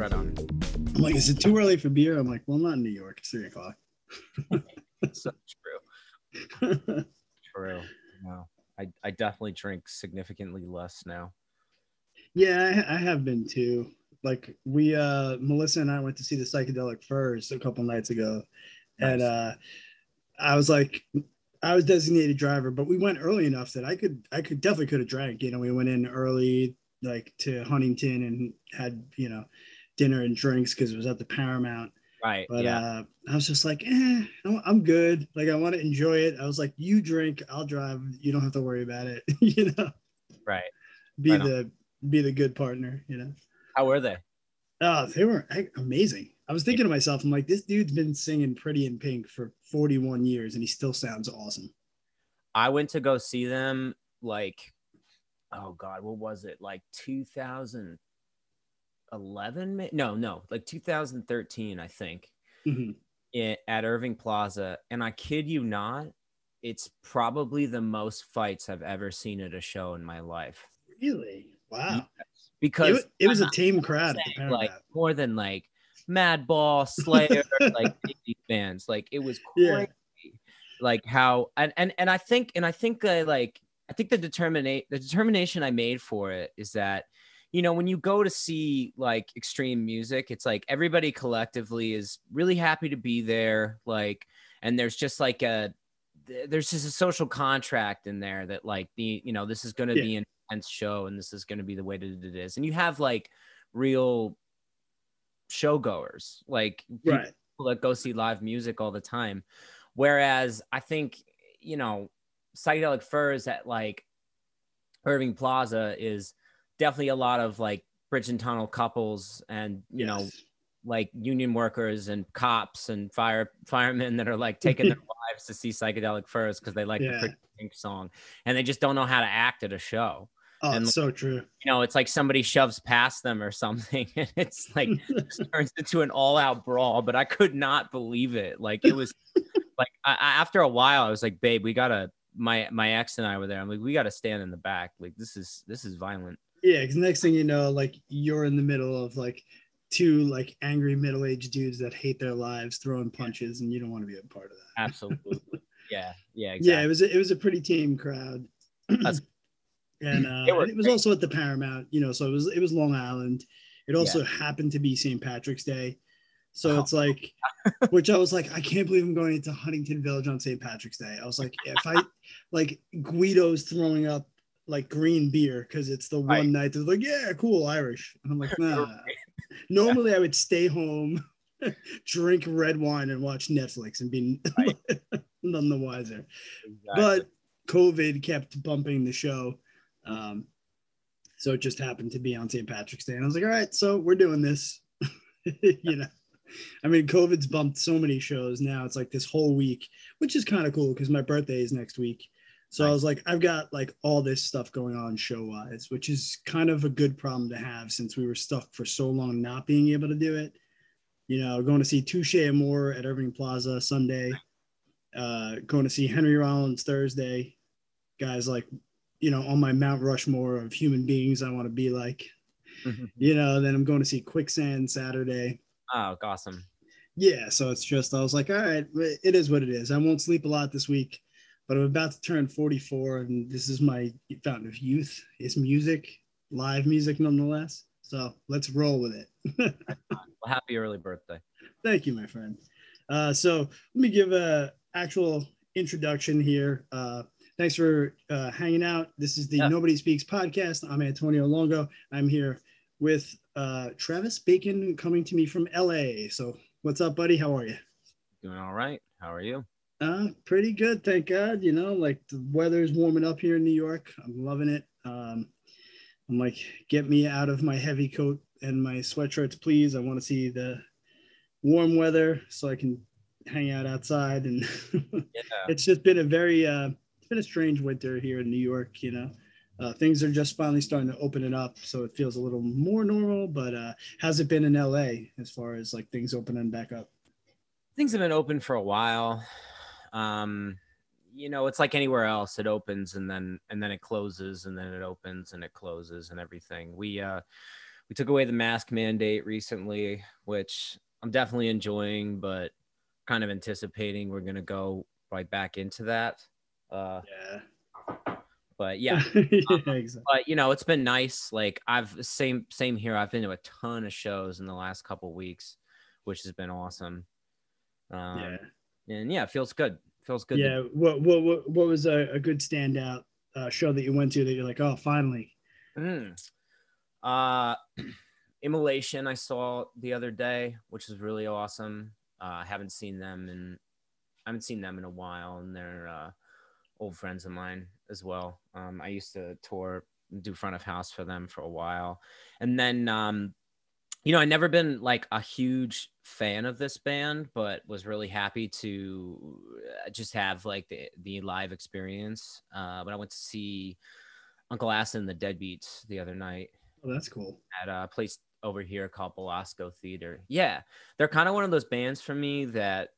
Right on. I'm like, is it too early for beer? I'm like, well, not in New York. It's three o'clock. so true. true. No, I, I definitely drink significantly less now. Yeah, I, I have been too. Like we, uh, Melissa and I went to see the Psychedelic Furs a couple nights ago, nice. and uh, I was like, I was designated driver, but we went early enough that I could, I could definitely could have drank. You know, we went in early, like to Huntington, and had you know dinner and drinks because it was at the Paramount. Right. But yeah. uh, I was just like, eh, I'm good. Like, I want to enjoy it. I was like, you drink, I'll drive. You don't have to worry about it. you know. Right. Be right the on. be the good partner. You know. How were they? Oh, they were amazing. I was thinking to myself, I'm like, this dude's been singing Pretty in Pink for 41 years, and he still sounds awesome. I went to go see them like, oh god, what was it? Like 2000- 11 no no like 2013 i think mm-hmm. it, at irving plaza and i kid you not it's probably the most fights i've ever seen at a show in my life really wow because it, it was I'm a team crowd saying, like that. more than like madball slayer like fans like it was crazy yeah. like how and, and and i think and i think i like i think the determination the determination i made for it is that you know when you go to see like extreme music, it's like everybody collectively is really happy to be there. Like and there's just like a there's just a social contract in there that like the you know this is going to Yeah. be an intense show and this is going to be the way that it is and you have like real showgoers like people that go see live music all the time whereas i think you know psychedelic furs at like irving plaza is definitely a lot of like bridge and tunnel couples and you know like union workers and cops and fire firemen that are like taking their wives to see psychedelic furs because they like the Yeah. Pretty Pink song. And they just don't know how to act at a show. Oh, and- it's so true. you know it's like somebody shoves past them or something and it's like turns into an all-out brawl but i could not believe it. Like it was like I- after a while i was like babe we gotta my my ex and i were there. I'm like we gotta stand in the back. Like this is this is violent Yeah, because next thing you know, like you're in the middle of like two like angry middle-aged dudes that hate their lives throwing punches, and you don't want to be a part of that. absolutely yeah yeah exactly. Yeah, it was a, it was a pretty tame crowd. That's- and uh, it was also at the Paramount, you know, so it was it was Long Island. It also happened to be St. Patrick's Day. So Oh. it's like which I was like, I can't believe I'm going into Huntington Village on St. Patrick's Day. I was like, if I like Guido's throwing up like green beer because it's the one Right. night they're like, yeah, cool, Irish. And I'm like, nah. Normally I would stay home, drink red wine, and watch Netflix and be Right. none the wiser Exactly. but COVID kept bumping the show. Um, so it just happened to be on St. Patrick's Day. And I was like, all right, so we're doing this. you know, I mean, COVID's bumped so many shows now. It's like this whole week, which is kind of cool because my birthday is next week. So I was like, I've got like all this stuff going on show wise, which is kind of a good problem to have since we were stuck for so long not being able to do it. You know, going to see Touche Amore at Irving Plaza Sunday, uh, going to see Henry Rollins Thursday. Guys like, you know, on my Mount Rushmore of human beings I want to be like, you know, then I'm going to see Quicksand Saturday. oh awesome Yeah, so it's just I was like, all right, it is what it is. I won't sleep a lot this week, but I'm about to turn 44, and this is my fountain of youth. It's music, live music, nonetheless. So let's roll with it. well, happy early birthday Thank you, my friend. Uh, so let me give a actual introduction here. Uh, thanks for uh, hanging out. This is the Yeah. Nobody Speaks podcast. I'm Antonio Longo. I'm here with uh, Travis Bacon coming to me from LA. So what's up, buddy? How are you? doing all right how are you Uh, pretty good, thank God. You know, like the weather's warming up here in New York. I'm loving it. Um, I'm like, get me out of my heavy coat and my sweatshirts, please. I want to see the warm weather so I can hang out outside. And yeah it's just been a very, uh, it's been a strange winter here in New York. You know, uh, things are just finally starting to open it up, so it feels a little more normal. But uh, how's it been in LA as far as like things opening back up? things have been open for a while um you know it's like anywhere else it opens and then and then it closes and then it opens and it closes and everything we uh we took away the mask mandate recently, which I'm definitely enjoying, but kind of anticipating we're gonna go right back into that. Uh, Yeah. but yeah, yeah, exactly. but you know, it's been nice. Like I've same same here. I've been to a ton of shows in the last couple weeks, which has been awesome. Um, yeah. And yeah, it feels good. Feels good. Yeah. What, what what what was a, a good standout uh, show that you went to that you're like, oh, finally? Mm. Uh, Immolation I saw the other day, which was really awesome. Uh, I haven't seen them and I haven't seen them in a while, and they're uh, old friends of mine as well. Um, I used to tour, do front of house for them for a while, and then um, you know I never been like a huge fan of this band, but was really happy to uh, just have like the the live experience. Uh, when I went to see Uncle Acid and the Deadbeats the other night Oh, that's cool. at a place over here called Belasco Theater. Yeah, they're kind of one of those bands for me that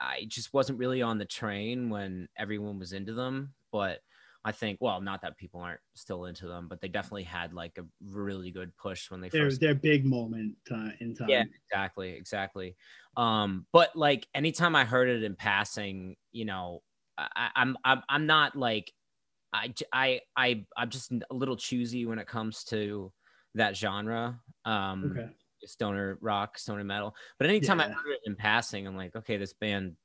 I just wasn't really on the train when everyone was into them. But I think, well, not that people aren't still into them, but they definitely had like a really good push when they Their first. their big moment uh, in time. Yeah, exactly, exactly. Um, but like anytime I heard it in passing, you know, I, I'm I'm I'm not like I I I I'm just a little choosy when it comes to that genre. Um, Okay. stoner rock, stoner metal. But anytime I heard it in passing, I'm like, okay, this band,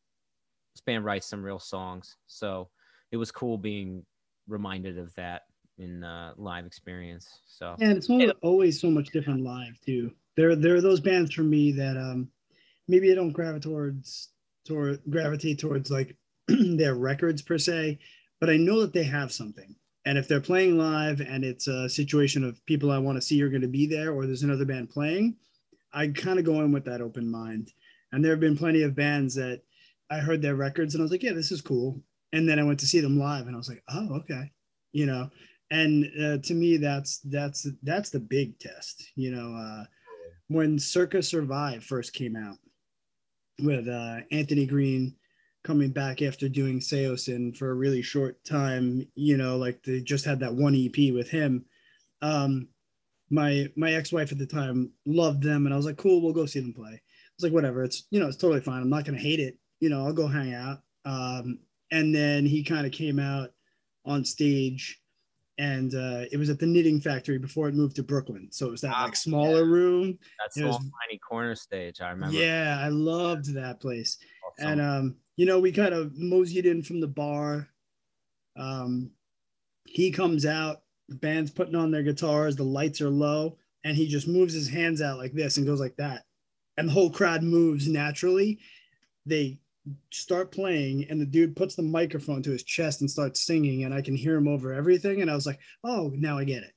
this band writes some real songs. So it was cool being reminded of that in uh, live experience. So And it's always, always so much different live too. There, there are those bands for me that um, maybe I don't gravitate towards, toward gravitate towards like their records per se, but I know that they have something. And if they're playing live and it's a situation of people I want to see are going to be there, or there's another band playing, I kind of go in with that open mind. And there have been plenty of bands that I heard their records and I was like, yeah, this is cool. And then I went to see them live and I was like, oh, okay, you know and uh, to me that's that's that's the big test you know uh, when circa survive first came out with uh, anthony green coming back after doing saosin for a really short time you know like they just had that one ep with him. Um, my my ex-wife at the time loved them and i was like cool we'll go see them play. I was like whatever it's you know it's totally fine. I'm not to hate it. You know i'll go hang out. Um, and then he kind of came out on stage and uh, it was at the knitting factory before it moved to brooklyn so it was that Ah, like smaller room that's the was- tiny corner stage. I remember. yeah i loved that place Awesome. and um, you know, we kind of moseyed in from the bar. Um, he comes out, the band's putting on their guitars, the lights are low, and he just moves his hands out like this and goes like that. And the whole crowd moves naturally. They start playing, and the dude puts the microphone to his chest and starts singing, and I can hear him over everything. And I was like, oh, now I get it.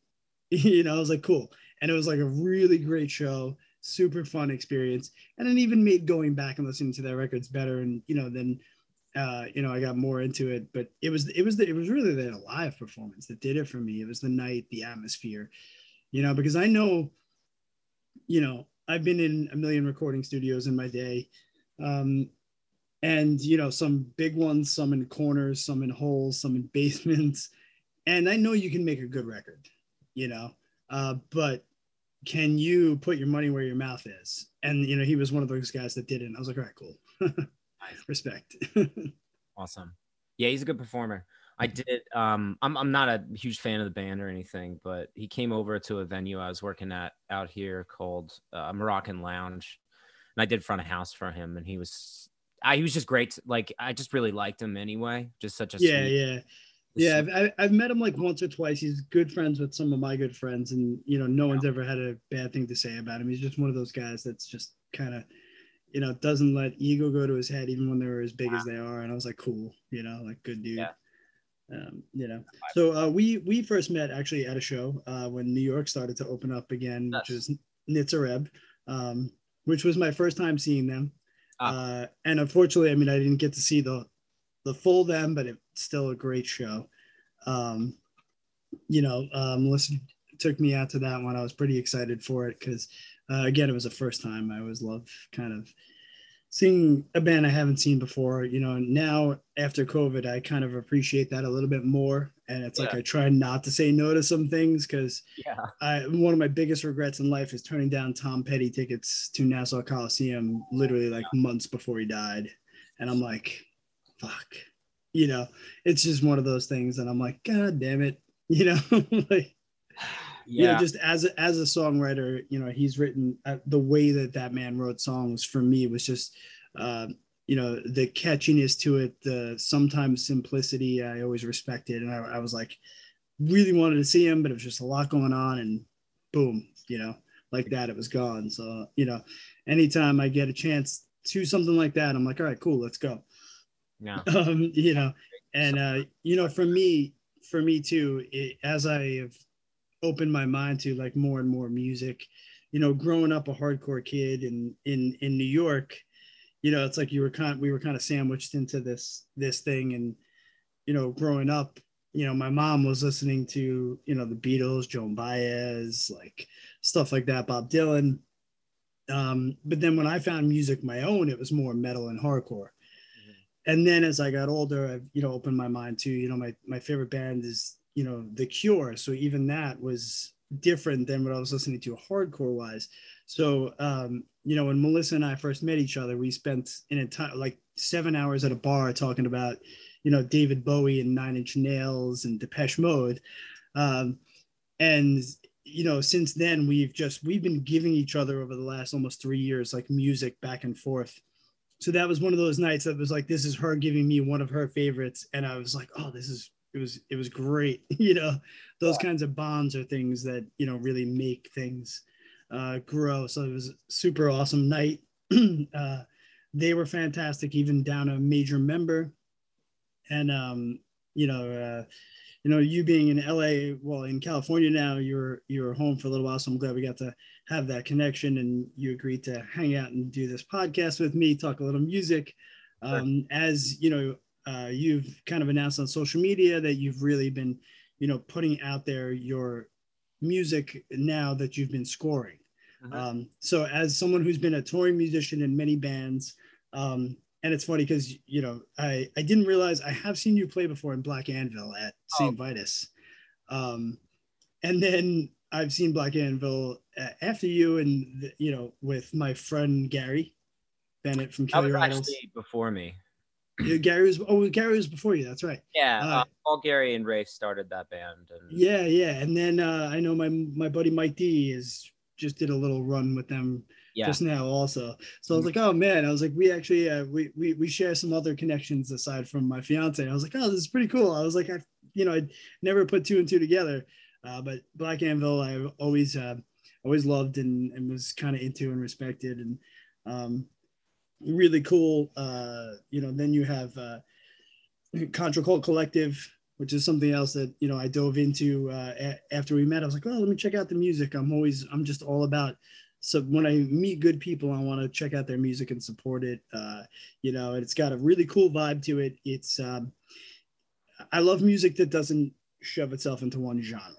you know, I was like, cool. And it was like a really great show, super fun experience and it even made going back and listening to their records better and you know then uh you know i got more into it but it was it was the, it was really the live performance that did it for me it was the night the atmosphere you know because i know you know i've been in a million recording studios in my day um and you know some big ones some in corners some in holes some in basements and i know you can make a good record you know uh but can you put your money where your mouth is? And you know, he was one of those guys that didn't. I was like, all right, cool. Respect. Awesome. Yeah, he's a good performer. I did. Um, I'm I'm not a huge fan of the band or anything, but he came over to a venue I was working at out here called uh, Moroccan Lounge, and I did front of house for him, and he was. I, he was just great. Like I just really liked him anyway. Just such a yeah, sweet, yeah. Yeah, I've, I- I've met him like once or twice. He's good friends with some of my good friends, and you know, no one's ever had a bad thing to say about him. He's just one of those guys that's just kind of, you know, doesn't let ego go to his head, even when they're as big as they are. And I was like, cool, you know, like good dude. Yeah. Um, you know, so uh, we we first met actually at a show uh, when New York started to open up again, which is Nitzer Ebb, um, which was my first time seeing them. Ah. Uh, and unfortunately, I mean, I didn't get to see the the full them, but it's still a great show. Um, you know, uh, Melissa took me out to that one. I was pretty excited for it because, uh, again, it was the first time. I always love kind of seeing a band I haven't seen before, you know, now after COVID, I kind of appreciate that a little bit more. And it's like I try not to say no to some things because Yeah. I one of my biggest regrets in life is turning down Tom Petty tickets to Nassau Coliseum literally like months before he died. And I'm like, fuck. You know, it's just one of those things and I'm like, God damn it. You know, like you know, Yeah. just as a, as a songwriter, you know, he's written uh, the way that that man wrote songs for me was just, uh, you know, the catchiness to it, the sometimes simplicity I always respected, and I, I was like, really wanted to see him, but it was just a lot going on, and boom, you know, like that, it was gone. So you know, anytime I get a chance to something like that, I'm like, all right, cool, let's go Yeah. um, you know, and uh, you know, for me, for me too, it, as I have opened my mind to like more and more music, you know, growing up a hardcore kid in in in New York, you know, it's like you were kind, we were kind of sandwiched into this this thing, and you know, growing up, you know, my mom was listening to you know the Beatles, Joan Baez, like stuff like that, Bob Dylan. Um, but then when I found music my own, it was more metal and hardcore. And then as I got older, I've you know opened my mind to you know my my favorite band is you know The Cure, so even that was different than what I was listening to hardcore wise. So um, you know when Melissa and I first met each other, we spent an entire like seven hours at a bar talking about you know David Bowie and Nine Inch Nails and Depeche Mode, um, and you know since then we've just we've been giving each other over the last almost three years like music back and forth. So that was one of those nights that was like this is her giving me one of her favorites. And i was like oh this is it was it was great you know? Those kinds of bonds are things that you know really make things uh, grow. So it was a super awesome night. Uh, they were fantastic even down a major member. And um, you know uh, you know you being in la well in california now you're you're home for a little while so i'm glad we got to have that connection and you agreed to hang out and do this podcast with me talk a little music. Um, as you know uh, you've kind of announced on social media that you've really been you know putting out there your music now that you've been scoring Mhm. um, so as someone who's been a touring musician in many bands um, and it's funny because you know I, I didn't realize i have seen you play before in black anvil at st Oh. vitus um, and then I've seen Black Anvil uh, after you, and you know, with my friend Gary Bennett from That Kill was Your Idols. actually before me. Yeah, Gary was oh Gary was before you. That's right. Yeah. Uh, Uh, Paul Gary and Raeph started that band. And Yeah, yeah. And then uh, I know my my buddy Mike D is just did a little run with them yeah. just now also. So I was like, oh man, I was like, we actually uh, we, we we share some other connections aside from my fiance. I was like, oh, this is pretty cool. I was like, I you know, I never put two and two together. Uh, but Black Anvil, I've always uh, always loved and, and was kind of into and respected and um, really cool. Uh, you know, then you have uh, Contra Cult Collective, which is something else that you know I dove into uh, a- after we met. I was like, oh, let me check out the music. I'm always I'm just all about. So when I meet good people, I want to check out their music and support it. Uh, you know, and it's got a really cool vibe to it. It's um, I love music that doesn't shove itself into one genre.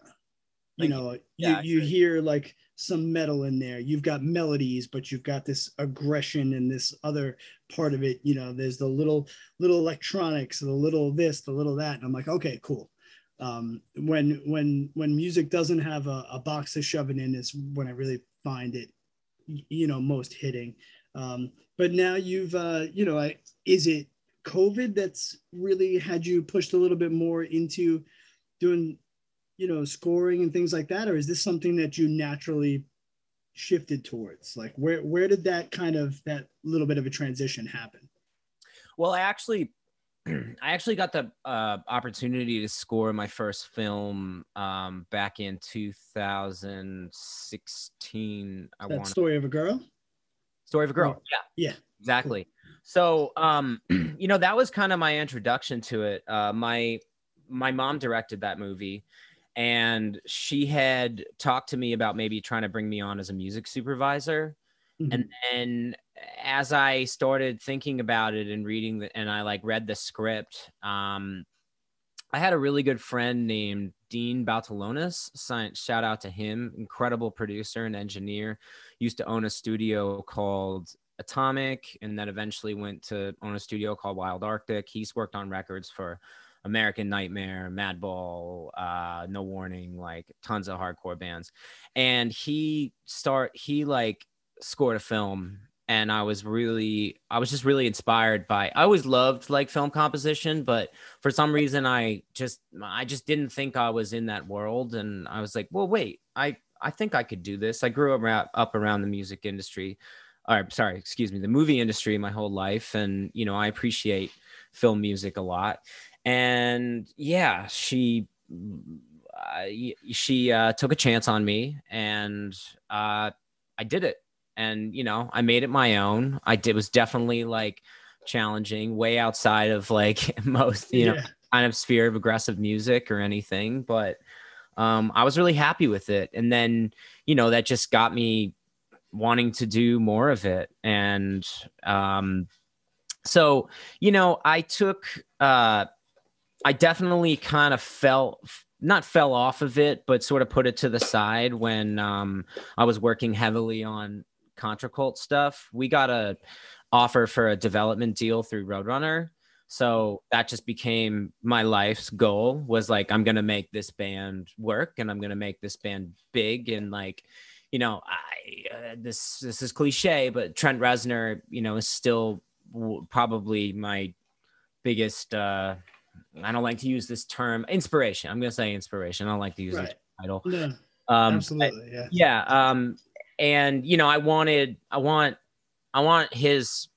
You know, Yeah, you, you hear like some metal in there. You've got melodies, but you've got this aggression and this other part of it. You know, there's the little little electronics, the little this, the little that, and I'm like, okay, cool. Um, when when when music doesn't have a, a box to shove it in is when I really find it, you know, most hitting. Um, but now you've, uh, you know, I, is it COVID that's really had you pushed a little bit more into doing, you know, scoring and things like that, or is this something that you naturally shifted towards? Like, where where did that kind of that little bit of a transition happen? Well, I actually, I actually got the uh, opportunity to score my first film um, back in 2016. I That want story of a girl. Story of a Girl. Yeah. yeah. Exactly. So, um, you know, that was kind of my introduction to it. Uh, my my mom directed that movie, and she had talked to me about maybe trying to bring me on as a music supervisor. Mhm. And then as I started thinking about it and reading the, and I like read the script, um, I had a really good friend named Dean Baltulonis. Science, shout out to him, incredible producer and engineer. Used to own a studio called Atomic, and then eventually went to own a studio called Wild Arctic. He's worked on records for American Nightmare, Madball, uh, No Warning, like tons of hardcore bands. And he start he like scored a film and I was really I was just really inspired by I always loved like film composition, but for some reason I just I just didn't think I was in that world and I was like, well wait, I I think I could do this. I grew up up around the music industry or sorry, excuse me, the movie industry my whole life and you know, I appreciate film music a lot. And yeah, she uh, she uh, took a chance on me and uh, I did it. And you know i made it my own. I did was definitely like challenging way outside of like most you know kind of sphere of aggressive music or anything. But um, i was really happy with it. And then you know that just got me wanting to do more of it. And um, so you know i took uh, i definitely kind of felt not fell off of it, but sort of put it to the side when um, I was working heavily on Contra Cult stuff, we got a offer for a development deal through Roadrunner. So that just became my life's goal was like I'm gonna make this band work and I'm gonna make this band big and like you know I uh, this this is cliche but Trent Reznor you know is still w- probably my biggest uh I don't like to use this term inspiration I'm gonna say inspiration I don't like to use right. this title yeah. Um, Absolutely, yeah. Yeah. Um, and you know i wanted i want i want his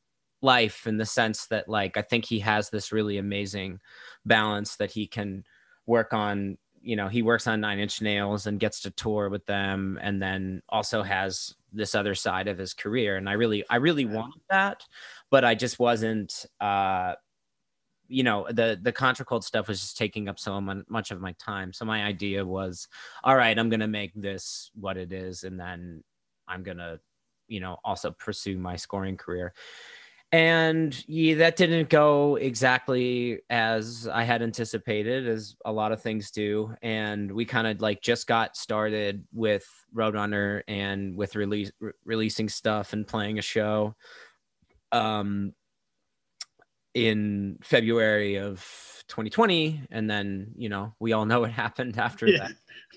life in the sense that like i think he has this really amazing balance that he can work on you know he works on nine inch nails and gets to tour with them and then also has this other side of his career and i really i really wanted that but i just wasn't uh you know the the contra cult stuff was just taking up so much of my time so my idea was all right i'm gonna make this what it is and then I'm gonna, you know, also pursue my scoring career. And yeah, that didn't go exactly as I had anticipated, as a lot of things do. And we kind of like just got started with Roadrunner and with release re- releasing stuff and playing a show. Um, in February of 2020 and then you know we all know what happened after yeah. that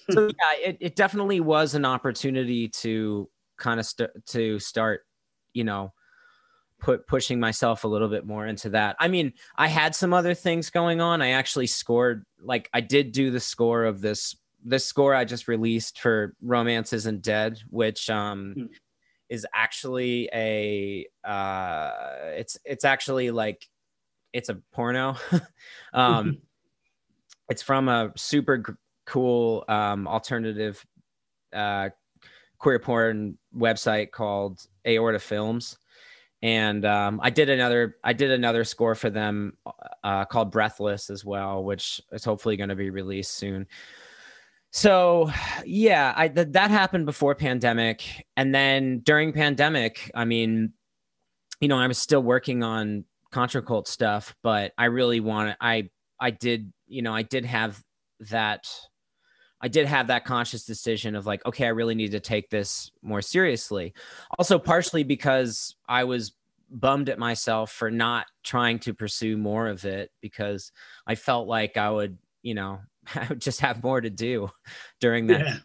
so yeah it, it definitely was an opportunity to kind of st- to start, you know, put pushing myself a little bit more into that. I mean, I had some other things going on. I actually scored like I did do the score of this this score I just released for Romance Isn't Dead, which um mm. is actually a uh it's it's actually like it's a porno. um it's from a super g- cool um alternative uh queer porn website called Aorta Films, and um, I did another I did another score for them uh, called Breathless as well, which is hopefully going to be released soon. So yeah, I th- that happened before pandemic, and then during pandemic, I mean, you know, I was still working on Contra Cult stuff, but I really wanted I I did you know I did have that I did have that conscious decision of like, okay, I really need to take this more seriously. Also, partially because I was bummed at myself for not trying to pursue more of it because I felt like I would, you know, I would just have more to do during that. Yeah.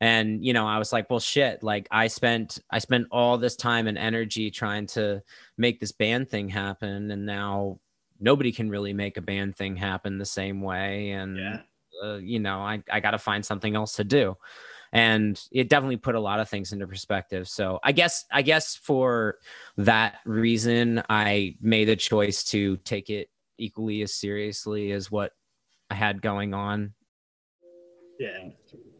And you know, I was like, well, shit. Like, I spent I spent all this time and energy trying to make this band thing happen, and now nobody can really make a band thing happen the same way. And yeah uh, you know, I, I got to find something else to do. And it definitely put a lot of things into perspective. So I guess, I guess for that reason, I made the choice to take it equally as seriously as what I had going on. Yeah.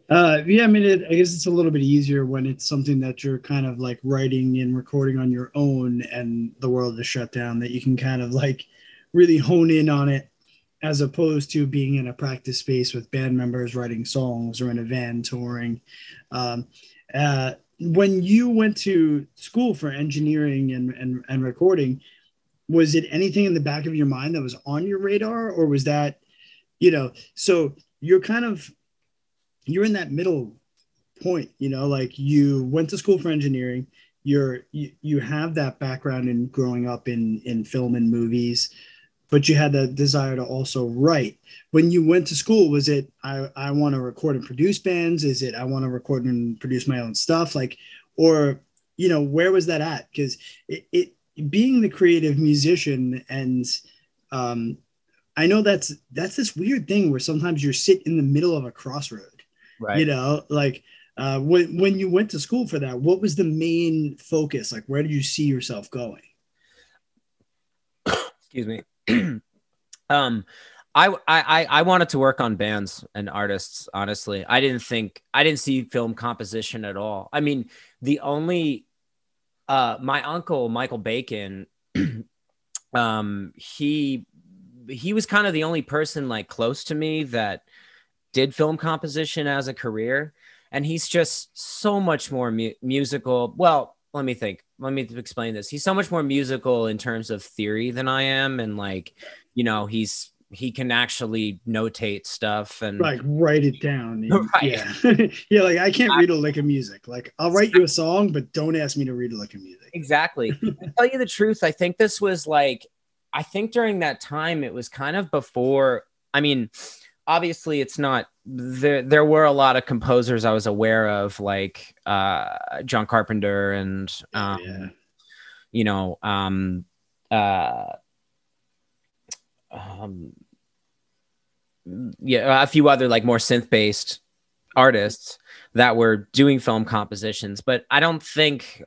Uh, yeah, I mean, it, I guess it's a little bit easier when it's something that you're kind of like writing and recording on your own, and the world is shut down. That you can kind of like really hone in on it as opposed to being in a practice space with band members writing songs or in a van touring. Um, uh, when you went to school for engineering and, and, and recording, was it anything in the back of your mind that was on your radar, or was that, you know, so you're kind of you're in that middle point, you know, like you went to school for engineering, you're you, you have that background in growing up in in film and movies but you had the desire to also write. When you went to school was it i i want to record and produce bands? Is it i want to record and produce my own stuff? Like or you know where was that at? Because it, it being the creative musician and um i know that's that's this weird thing where sometimes you're sit in the middle of a crossroad right you know like uh, when when you went to school for that, what was the main focus? Like, where did you see yourself going? Excuse me. um, I, I I wanted to work on bands and artists. Honestly, I didn't think I didn't see film composition at all. I mean, the only uh, my uncle Michael Bacon, um, he he was kind of the only person like close to me that did film composition as a career and he's just so much more mu- musical. Well, let me think. Let me explain this. He's so much more musical in terms of theory than I am, and like, you know, he's he can actually notate stuff and like write it down. right. Yeah, yeah. Like I can't read a lick of music. Like I'll write you a song, but don't ask me to read a lick of music. Exactly. to tell you the truth, I think this was like, I think during that time it was kind of before. I mean, obviously it's not there there were a lot of composers I was aware of like uh John Carpenter and um yeah. you know um uh um yeah a few other like more synth based artists that were doing film compositions but I don't think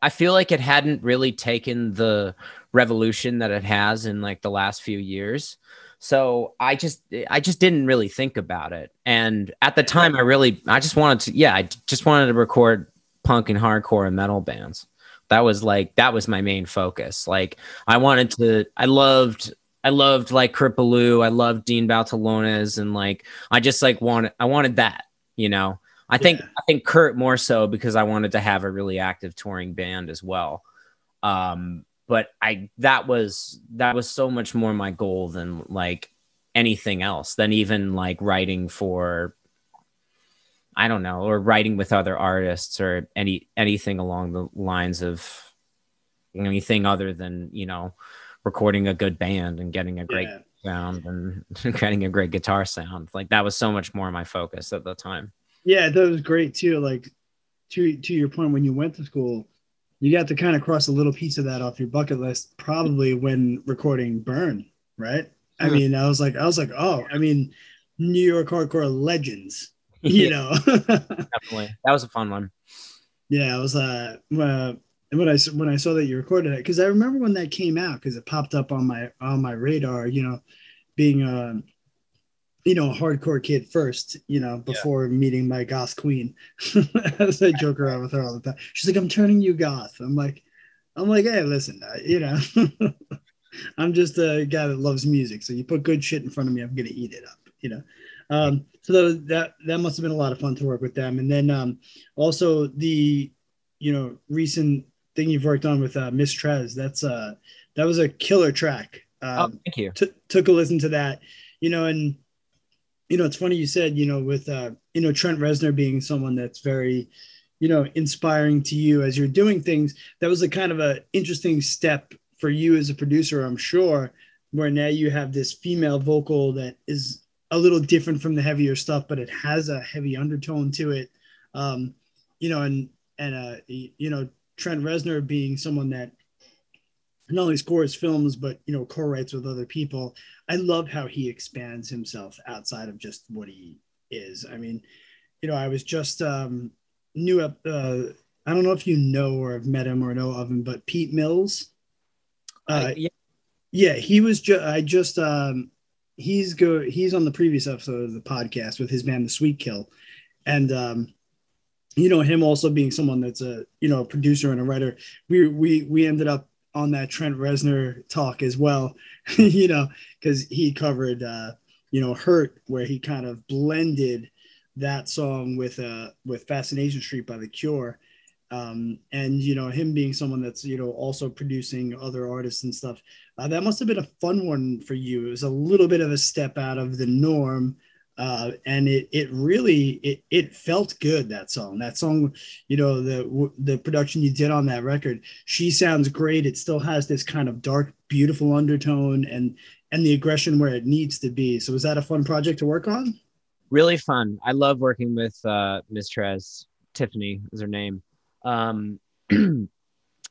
I feel like it hadn't really taken the revolution that it has in like the last few years so I just I just didn't really think about it. And at the time I really I just wanted to yeah, I just wanted to record punk and hardcore and metal bands. That was like that was my main focus. Like I wanted to I loved I loved like Kurt Ballou, I loved Dean Baltulonis and like I just like wanted I wanted that, you know. I think yeah. I think Kurt more so because I wanted to have a really active touring band as well. Um, but I that was that was so much more my goal than like anything else than even like writing for I don't know or writing with other artists or any anything along the lines of anything other than you know recording a good band and getting a great yeah. sound and getting a great guitar sound. Like that was so much more my focus at the time. Yeah that was great too. Like to to your point when you went to school you got to kind of cross a little piece of that off your bucket list probably when recording burn right? I mean i was like i was like oh i mean new york hardcore legends you know? Definitely. That was a fun one. Yeah i was uh, uh when I when I saw that you recorded it, because I remember when that came out, because it popped up on my on my radar. You know, being a you know, a hardcore kid first, you know, before yeah. meeting my goth queen. As I joke around with her all the time. She's like, I'm turning you goth. I'm like, I'm like, hey, listen, uh, you know, I'm just a guy that loves music. So you put good shit in front of me, I'm gonna eat it up, you know. Um, so that that must have been a lot of fun to work with them. And then um, also the, you know, recent thing you've worked on with uh, Miss Trez. That's uh, that was a killer track. Um, oh, thank you. T- took a listen to that, you know, and you know, it's funny you said, you know, with uh, you know, Trent Reznor being someone that's very, you know, inspiring to you as you're doing things. That was a kind of a interesting step for you as a producer, I'm sure, where now you have this female vocal that is a little different from the heavier stuff, but it has a heavy undertone to it. Um, you know, and and uh, you know, Trent Reznor being someone that not only scores films but you know co-writes with other people. I love how he expands himself outside of just what he is. I mean you know i was just um new up uh i don't know if you know or have met him or know of him but pete mills uh, uh yeah. yeah he was just i just um he's go he's on the previous episode of the podcast with his band the sweet kill. And um you know him also being someone that's a you know a producer and a writer we we we ended up on that Trent Reznor talk as well, you know, because he covered, uh, you know, Hurt, where he kind of blended that song with uh, with Fascination Street by The Cure. Um, and you know him being someone that's you know also producing other artists and stuff uh, that must have been a fun one for you it was a little bit of a step out of the norm uh, and it it really it it felt good that song. That song you know the the production you did on that record she sounds great. It still has this kind of dark beautiful undertone and and the aggression where it needs to be. So was that a fun project to work on? Really fun. I love working with uh miss trez. Tiffany is her name. Um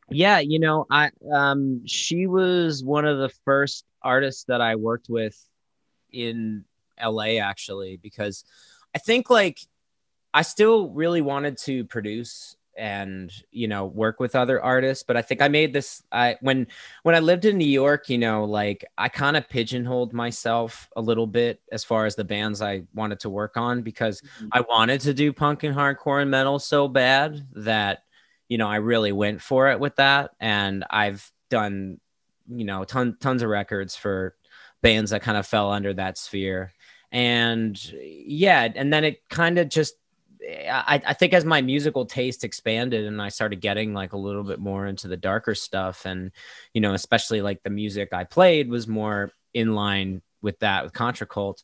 yeah you know i um she was one of the first artists that i worked with in LA actually because I think like I still really wanted to produce and you know work with other artists but i think i made this i when when i lived in new york you know like i kind of pigeonholed myself a little bit as far as the bands i wanted to work on because mm-hmm. i wanted to do punk and hardcore and metal so bad that you know i really went for it with that and i've done you know ton, tons of records for bands that kind of fell under that sphere and yeah and then it kind of just I, I think as my musical taste expanded and I started getting like a little bit more into the darker stuff and you know especially like the music I played was more in line with that with Contra Cult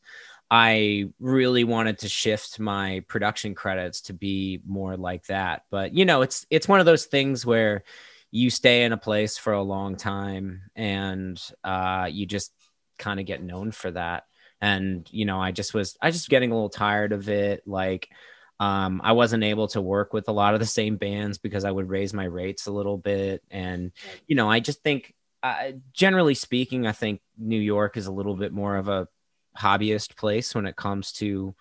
I really wanted to shift my production credits to be more like that. But you know it's it's one of those things where you stay in a place for a long time and uh, you just kind of get known for that and you know i just was i just getting a little tired of it like um, I wasn't able to work with a lot of the same bands because I would raise my rates a little bit. And, you know, I just think, uh, generally speaking, I think New York is a little bit more of a hobbyist place when it comes to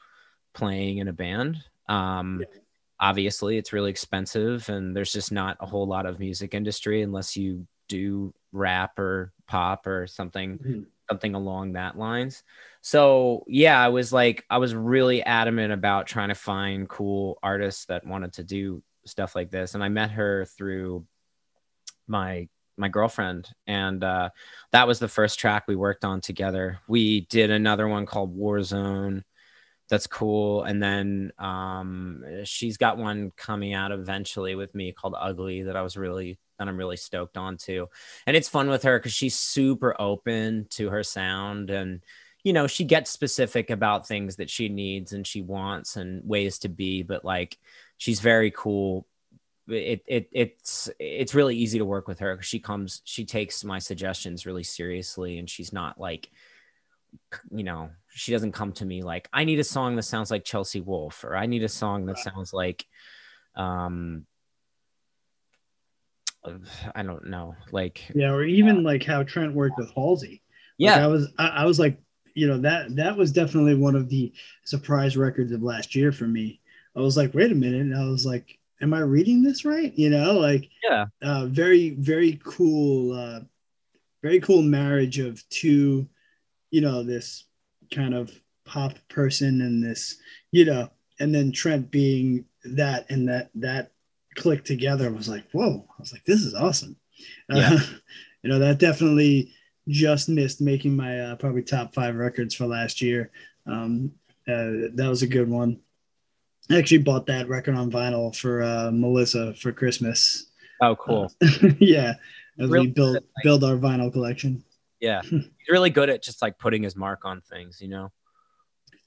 playing in a band. Um, yeah. Obviously, it's really expensive, and there's just not a whole lot of music industry unless you do rap or pop or something, mm-hmm. Something along that lines. So yeah, I was like, I was really adamant about trying to find cool artists that wanted to do stuff like this. And I met her through my my girlfriend and uh, that was the first track we worked on together we did another one called warzone that's cool and then um, she's got one coming out eventually with me called ugly that i was really that i'm really stoked on too. And it's fun with her because she's super open to her sound and you know she gets specific about things that she needs and she wants and ways to be but like she's very cool. It, it it's it's really easy to work with her because she comes she takes my suggestions really seriously and she's not like you know she doesn't come to me like i need a song that sounds like chelsea wolfe or i need a song that sounds like um i don't know like yeah or even uh, like how trent worked with halsey yeah like I was I, I was like you know that that was definitely one of the surprise records of last year for me. I was like, wait a minute, and I was like, am I reading this right? You know, like yeah, uh, very very cool, uh, very cool marriage of two, you know, this kind of pop person and this, you know, and then Trent being that and that that click together I was like, whoa! I was like, this is awesome. Yeah. Uh, you know, that definitely just missed making my uh, probably top five records for last year. Um, uh, that was a good one. I actually bought that record on vinyl for uh, Melissa for Christmas. Oh, cool. yeah, as really we build like, build our vinyl collection. Yeah, he's really good at just like putting his mark on things, you know.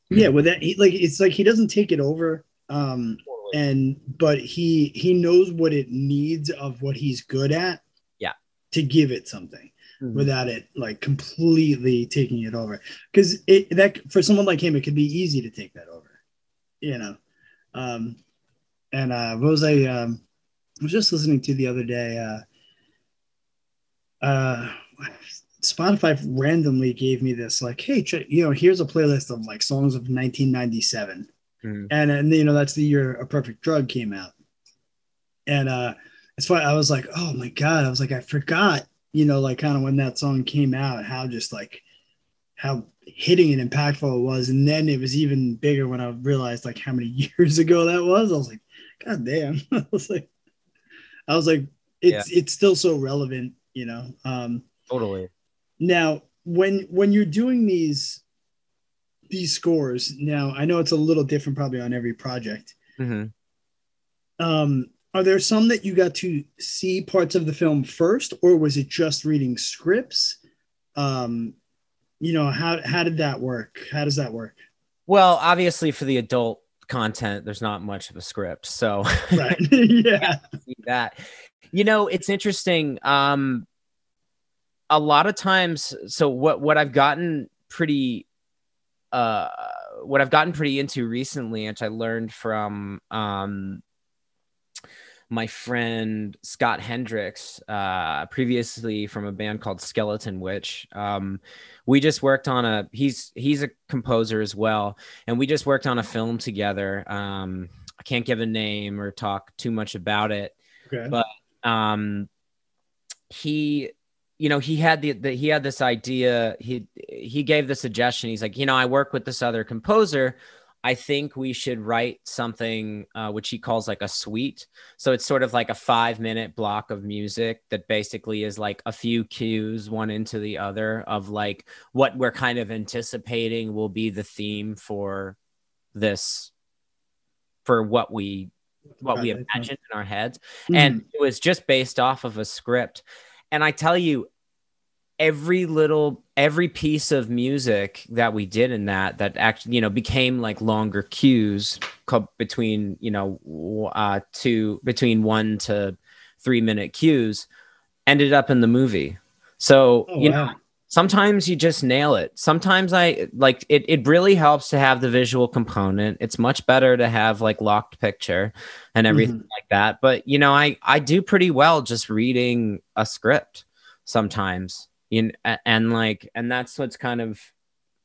Yeah, with that, he, like it's like he doesn't take it over, um. And but he he knows what it needs of what he's good at. Yeah, to give it something mm-hmm. without it like completely taking it over. Because it that for someone like him, it could be easy to take that over, you know. Um, and uh, what was I? Um, I was just listening to the other day. Uh, uh, Spotify randomly gave me this like, hey, you know, here's a playlist of like songs of 1997, mm-hmm. and and you know that's the year A Perfect Drug came out, and uh, it's why I was like, oh my god, I was like, I forgot you know, like kind of when that song came out, how just like how hitting and impactful it was. And then it was even bigger when I realized like how many years ago that was. I was like, God damn. I was like, I was like, it's yeah. it's still so relevant, you know. Um totally. Now, when when you're doing these these scores, now I know it's a little different probably on every project. Mm-hmm. Um, are there some that you got to see parts of the film first or was it just reading scripts um you know how how did that work how does that work Well, obviously for the adult content, there's not much of a script. So right. yeah. that. You know, it's interesting. Um a lot of times so what what I've gotten pretty uh what I've gotten pretty into recently, which I learned from um my friend Scott Hendricks, uh, previously from a band called Skeletonwitch. Um, we just worked on a he's he's a composer as well, and we just worked on a film together. Um, I can't give a name or talk too much about it, okay. but um, he you know he had the, the, he had this idea he he gave the suggestion he's like you know i work with this other composer I think we should write something uh, which he calls like a suite. So it's sort of like a five minute block of music that basically is like a few cues, one into the other, of like what we're kind of anticipating will be the theme for this, for what we what we imagined in our heads. Mm-hmm. And it was just based off of a script. And I tell you, every little every piece of music that we did in that that actually you know became like longer cues between you know uh two between one to three minute cues ended up in the movie so oh, you wow. know sometimes you just nail it. Sometimes i like it it really helps to have the visual component. It's much better to have like locked picture and everything mm-hmm. like that. But you know i i do pretty well just reading a script sometimes you know, and like and that's what's kind of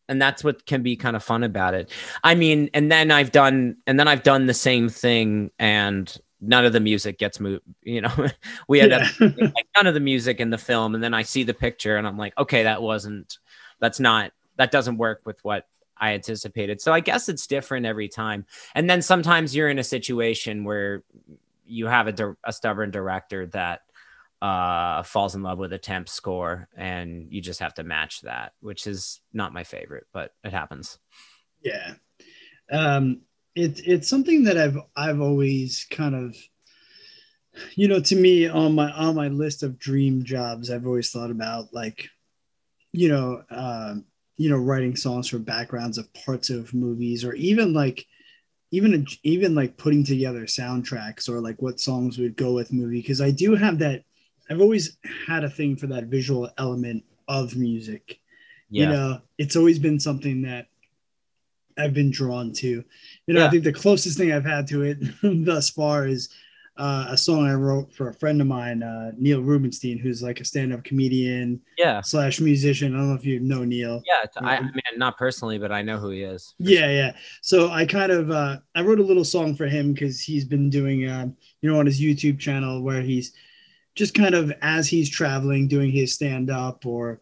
and that's what can be kind of fun about it. I mean and then i've done and then i've done the same thing and none of the music gets moved you know we had yeah. like none of the music in the film and then i see the picture and i'm like okay that wasn't that's not that doesn't work with what i anticipated so i guess it's different every time and then sometimes you're in a situation where you have a, a stubborn director that uh, falls in love with a temp score, and you just have to match that, which is not my favorite, but it happens. Yeah, um, it's it's something that I've I've always kind of, you know, to me on my on my list of dream jobs, I've always thought about like, you know, um, you know, writing songs for backgrounds of parts of movies, or even like even even like putting together soundtracks or like what songs would go with movie because I do have that I've always had a thing for that visual element of music. Yeah. You know, it's always been something that I've been drawn to. You know, yeah. I think the closest thing I've had to it thus far is uh, a song I wrote for a friend of mine, uh, Neil Rubenstein, who's like a stand-up comedian, yeah, slash musician. I don't know if you know Neil. Yeah, I, I, mean not personally, but I know who he is. Yeah, sure. yeah. So I kind of uh, I wrote a little song for him because he's been doing, uh, you know, on his YouTube channel where he's just kind of as he's traveling, doing his stand up or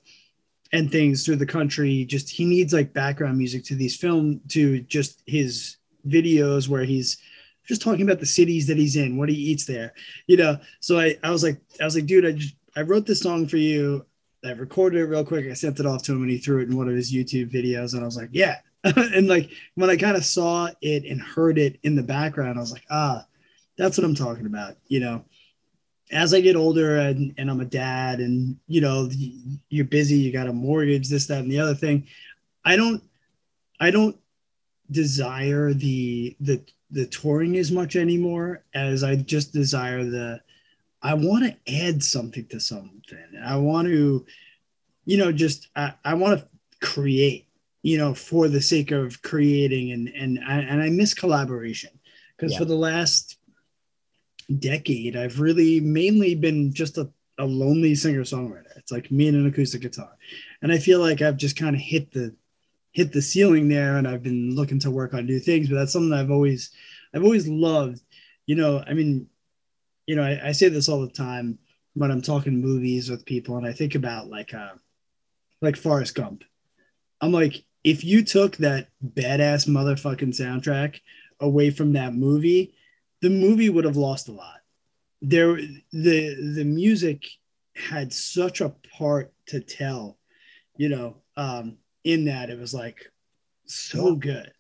and things through the country, just he needs like background music to these film to just his videos where he's just talking about the cities that he's in, what he eats there, you know. So I, I was like, I was like, dude, I just I wrote this song for you. I recorded it real quick. I sent it off to him and he threw it in one of his YouTube videos. And I was like, yeah. and like when I kind of saw it and heard it in the background, I was like, ah, that's what I'm talking about, you know as I get older and, and I'm a dad and you know you're busy, you got a mortgage, this, that, and the other thing. I don't I don't desire the the the touring as much anymore as I just desire the I want to add something to something. I want to, you know, just I, I want to create, you know, for the sake of creating and and and I miss collaboration because yeah. for the last decade, I've really mainly been just a, a lonely singer songwriter. It's like me and an acoustic guitar. And I feel like I've just kind of hit the hit the ceiling there and I've been looking to work on new things, but that's something I've always I've always loved. You know, I mean, you know, I, I say this all the time when I'm talking movies with people and I think about like uh like Forrest Gump. I'm like, if you took that badass motherfucking soundtrack away from that movie, the movie would have lost a lot. There, the the music had such a part to tell, you know. Um, in that, it was like so good,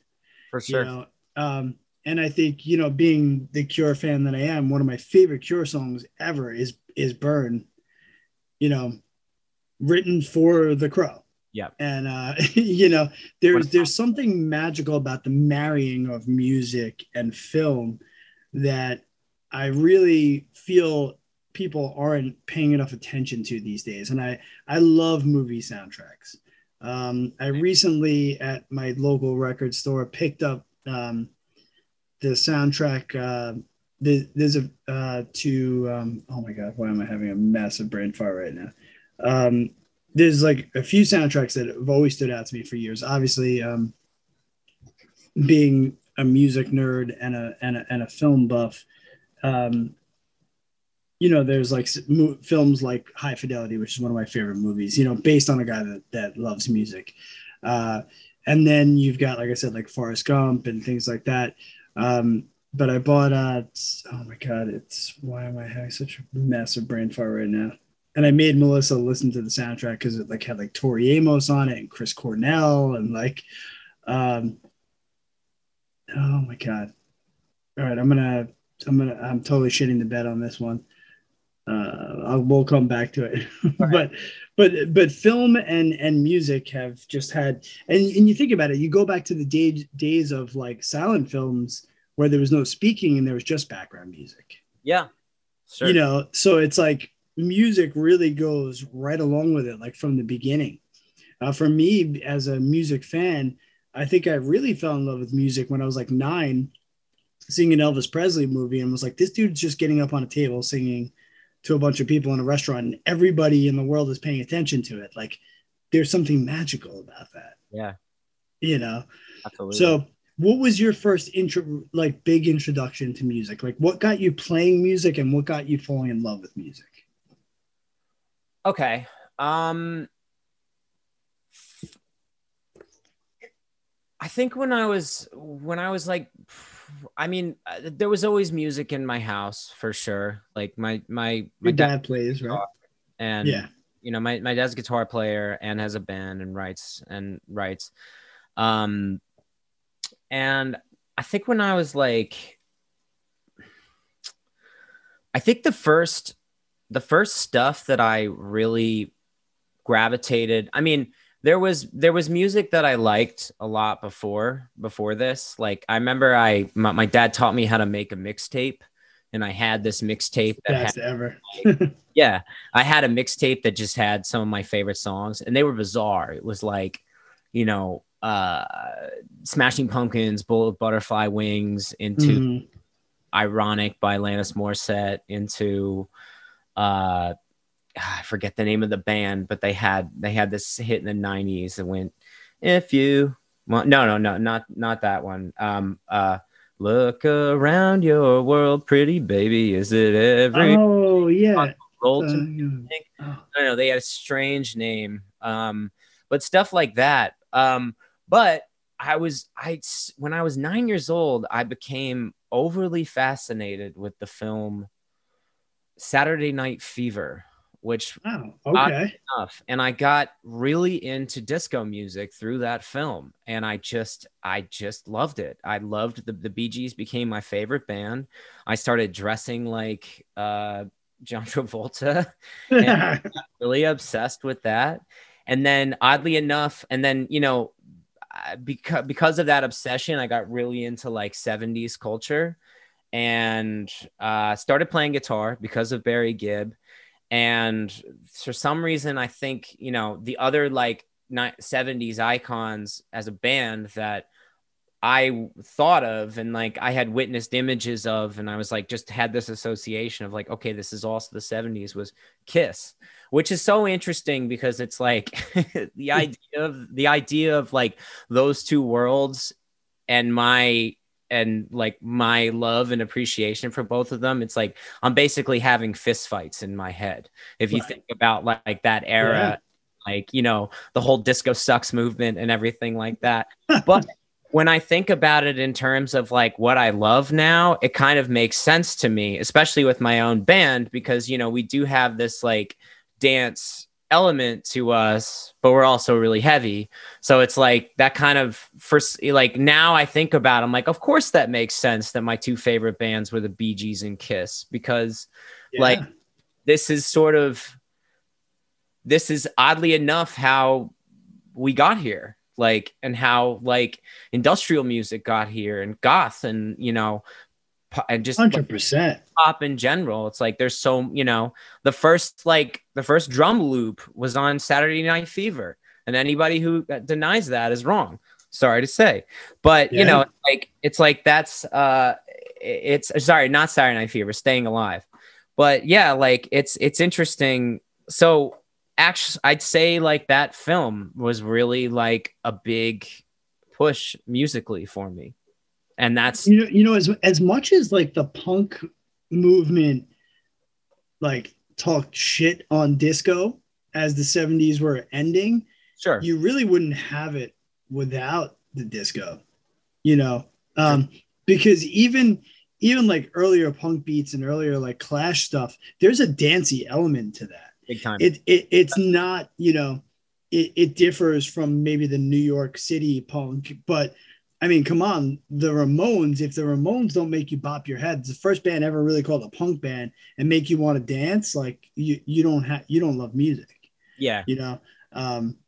for sure. You know? um, and I think you know, being the Cure fan that I am, one of my favorite Cure songs ever is is "Burn." You know, written for The Crow. Yeah. And uh, you know, there's there's something magical about the marrying of music and film that I really feel people aren't paying enough attention to these days. And I I love movie soundtracks. Um, I recently at my local record store picked up um, the soundtrack. Uh, there's a uh, to um, oh my god, why am I having a massive brain fart right now? Um, there's like a few soundtracks that have always stood out to me for years. Obviously, um, being a music nerd and a and a, and a film buff, um, you know, there's like mo- films like High Fidelity, which is one of my favorite movies. You know, based on a guy that that loves music, uh, and then you've got like I said, like Forrest Gump and things like that. Um, but I bought uh oh my god, it's why am I having such a massive brain fart right now? And I made Melissa listen to the soundtrack because it like had like Tori Amos on it and Chris Cornell and like um oh my god. All right, I'm gonna I'm gonna I'm totally shitting the bed on this one. Uh, I'll, we'll come back to it, but but but film and and music have just had and and you think about it, you go back to the day, days of like silent films where there was no speaking and there was just background music. Yeah. Sure. You know, so it's like music really goes right along with it, like from the beginning. Uh, for me, as a music fan, I think I really fell in love with music when I was like nine, seeing an Elvis Presley movie and was like, this dude's just getting up on a table singing to a bunch of people in a restaurant and everybody in the world is paying attention to it. Like there's something magical about that. Yeah. You know? Absolutely. So what was your first intro like big introduction to music like what got you playing music and what got you falling in love with music okay um i think when i was when i was like i mean uh, there was always music in my house for sure. Like my my my dad, dad plays right? and yeah. you know my, my dad's a guitar player and has a band and writes and writes. Um and I think when I was like, I think the first, the first stuff that I really gravitated, I mean, there was there was music that I liked a lot before before this. Like I remember I my, my dad taught me how to make a mixtape, and I had this mixtape that Best had, ever. like, yeah, I had a mixtape that just had some of my favorite songs, and they were bizarre. It was like, you know, uh, Smashing Pumpkins, Bullet Butterfly Wings, into mm-hmm. Ironic by Alanis Morissette, into uh, I forget the name of the band, but they had they had this hit in the '90s that went, "If you want," no, no, no, not not that one. Um, uh, look around your world, pretty baby. Is it every? Oh yeah. Uh, I don't know. They had a strange name. Um, but stuff like that. Um, but I was I when I was 9 years old, I became overly fascinated with the film Saturday Night Fever, which oh, okay. enough, and I got really into disco music through that film, and I just I just loved it. I loved the the Bee Gees became my favorite band. I started dressing like uh, John Travolta, and really obsessed with that. And then oddly enough, and then you know because because of that obsession, I got really into like 70s culture and uh, started playing guitar because of Barry Gibb. And for some reason, I think, you know, the other like 70s icons as a band that I thought of and like I had witnessed images of, and I was like, just had this association of like, okay, this is also the 70s was Kiss which is so interesting because it's like the hmm. idea of the idea of like those two worlds and my and like my love and appreciation for both of them it's like i'm basically having fist fights in my head if you right. think about like, like that era yeah. like you know the whole disco sucks movement and everything like that but when I think about it in terms of like what I love now, it kind of makes sense to me, especially with my own band, because you know, we do have this like dance element to us but we're also really heavy so it's like that kind of first like now i think about it, i'm like of course that makes sense that my two favorite bands were the Bee Gees and kiss because yeah. like this is sort of this is oddly enough how we got here like and how like industrial music got here and goth and you know and just 100% pop in general it's like there's so you know the first like the first drum loop was on saturday night fever and anybody who denies that is wrong. Sorry to say. But yeah. you know like it's like that's uh it's sorry not saturday night fever staying alive. But yeah like it's it's interesting. So actually i'd say like that film was really like a big push musically for me and that's you know you know as as much as like the punk movement like talked shit on disco as the 70s were ending sure. you really wouldn't have it without the disco you know? Um because even even like earlier punk beats and earlier like clash stuff there's a dancey element to that. Big time. It, it it's not you know it, it differs from maybe the new york city punk but I mean, come on, the Ramones. If the Ramones don't make you bop your head, it's the first band ever really called a punk band and make you want to dance. Like you, you don't have, you don't love music. Yeah, you know. Um,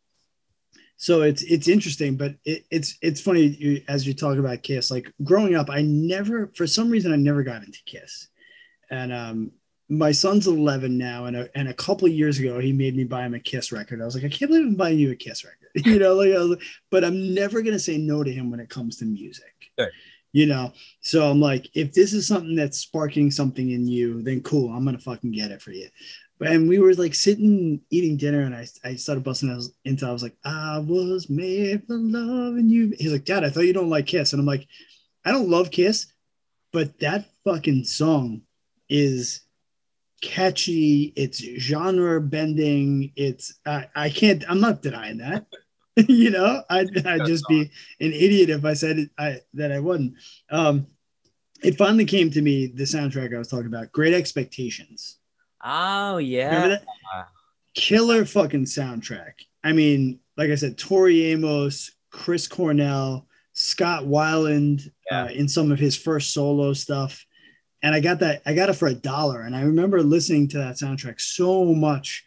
so it's it's interesting, but it, it's it's funny as you talk about Kiss. Like growing up, I never, for some reason, I never got into Kiss, and um, my son's 11 now, and a, and a couple years ago, he made me buy him a Kiss record. I was like, I can't believe I'm buying you a Kiss record. you know, like, but I'm never gonna say no to him when it comes to music. Sure. You know, so I'm like, if this is something that's sparking something in you, then cool, I'm gonna fucking get it for you. And we were like sitting eating dinner, and I, I started busting out into I was like, I was made for loving you. He's like, Dad, I thought you don't like Kiss, and I'm like, I don't love Kiss, but that fucking song is catchy it's genre bending it's I, I can't i'm not denying that. You know i'd, I'd just be an idiot if i said it, I, that i wasn't um it finally came to me the soundtrack i was talking about great expectations. Oh yeah. Killer fucking soundtrack. I mean like i said tori amos chris cornell scott weiland yeah. uh, in some of his first solo stuff and I got that I got it for a dollar. And I remember listening to that soundtrack so much,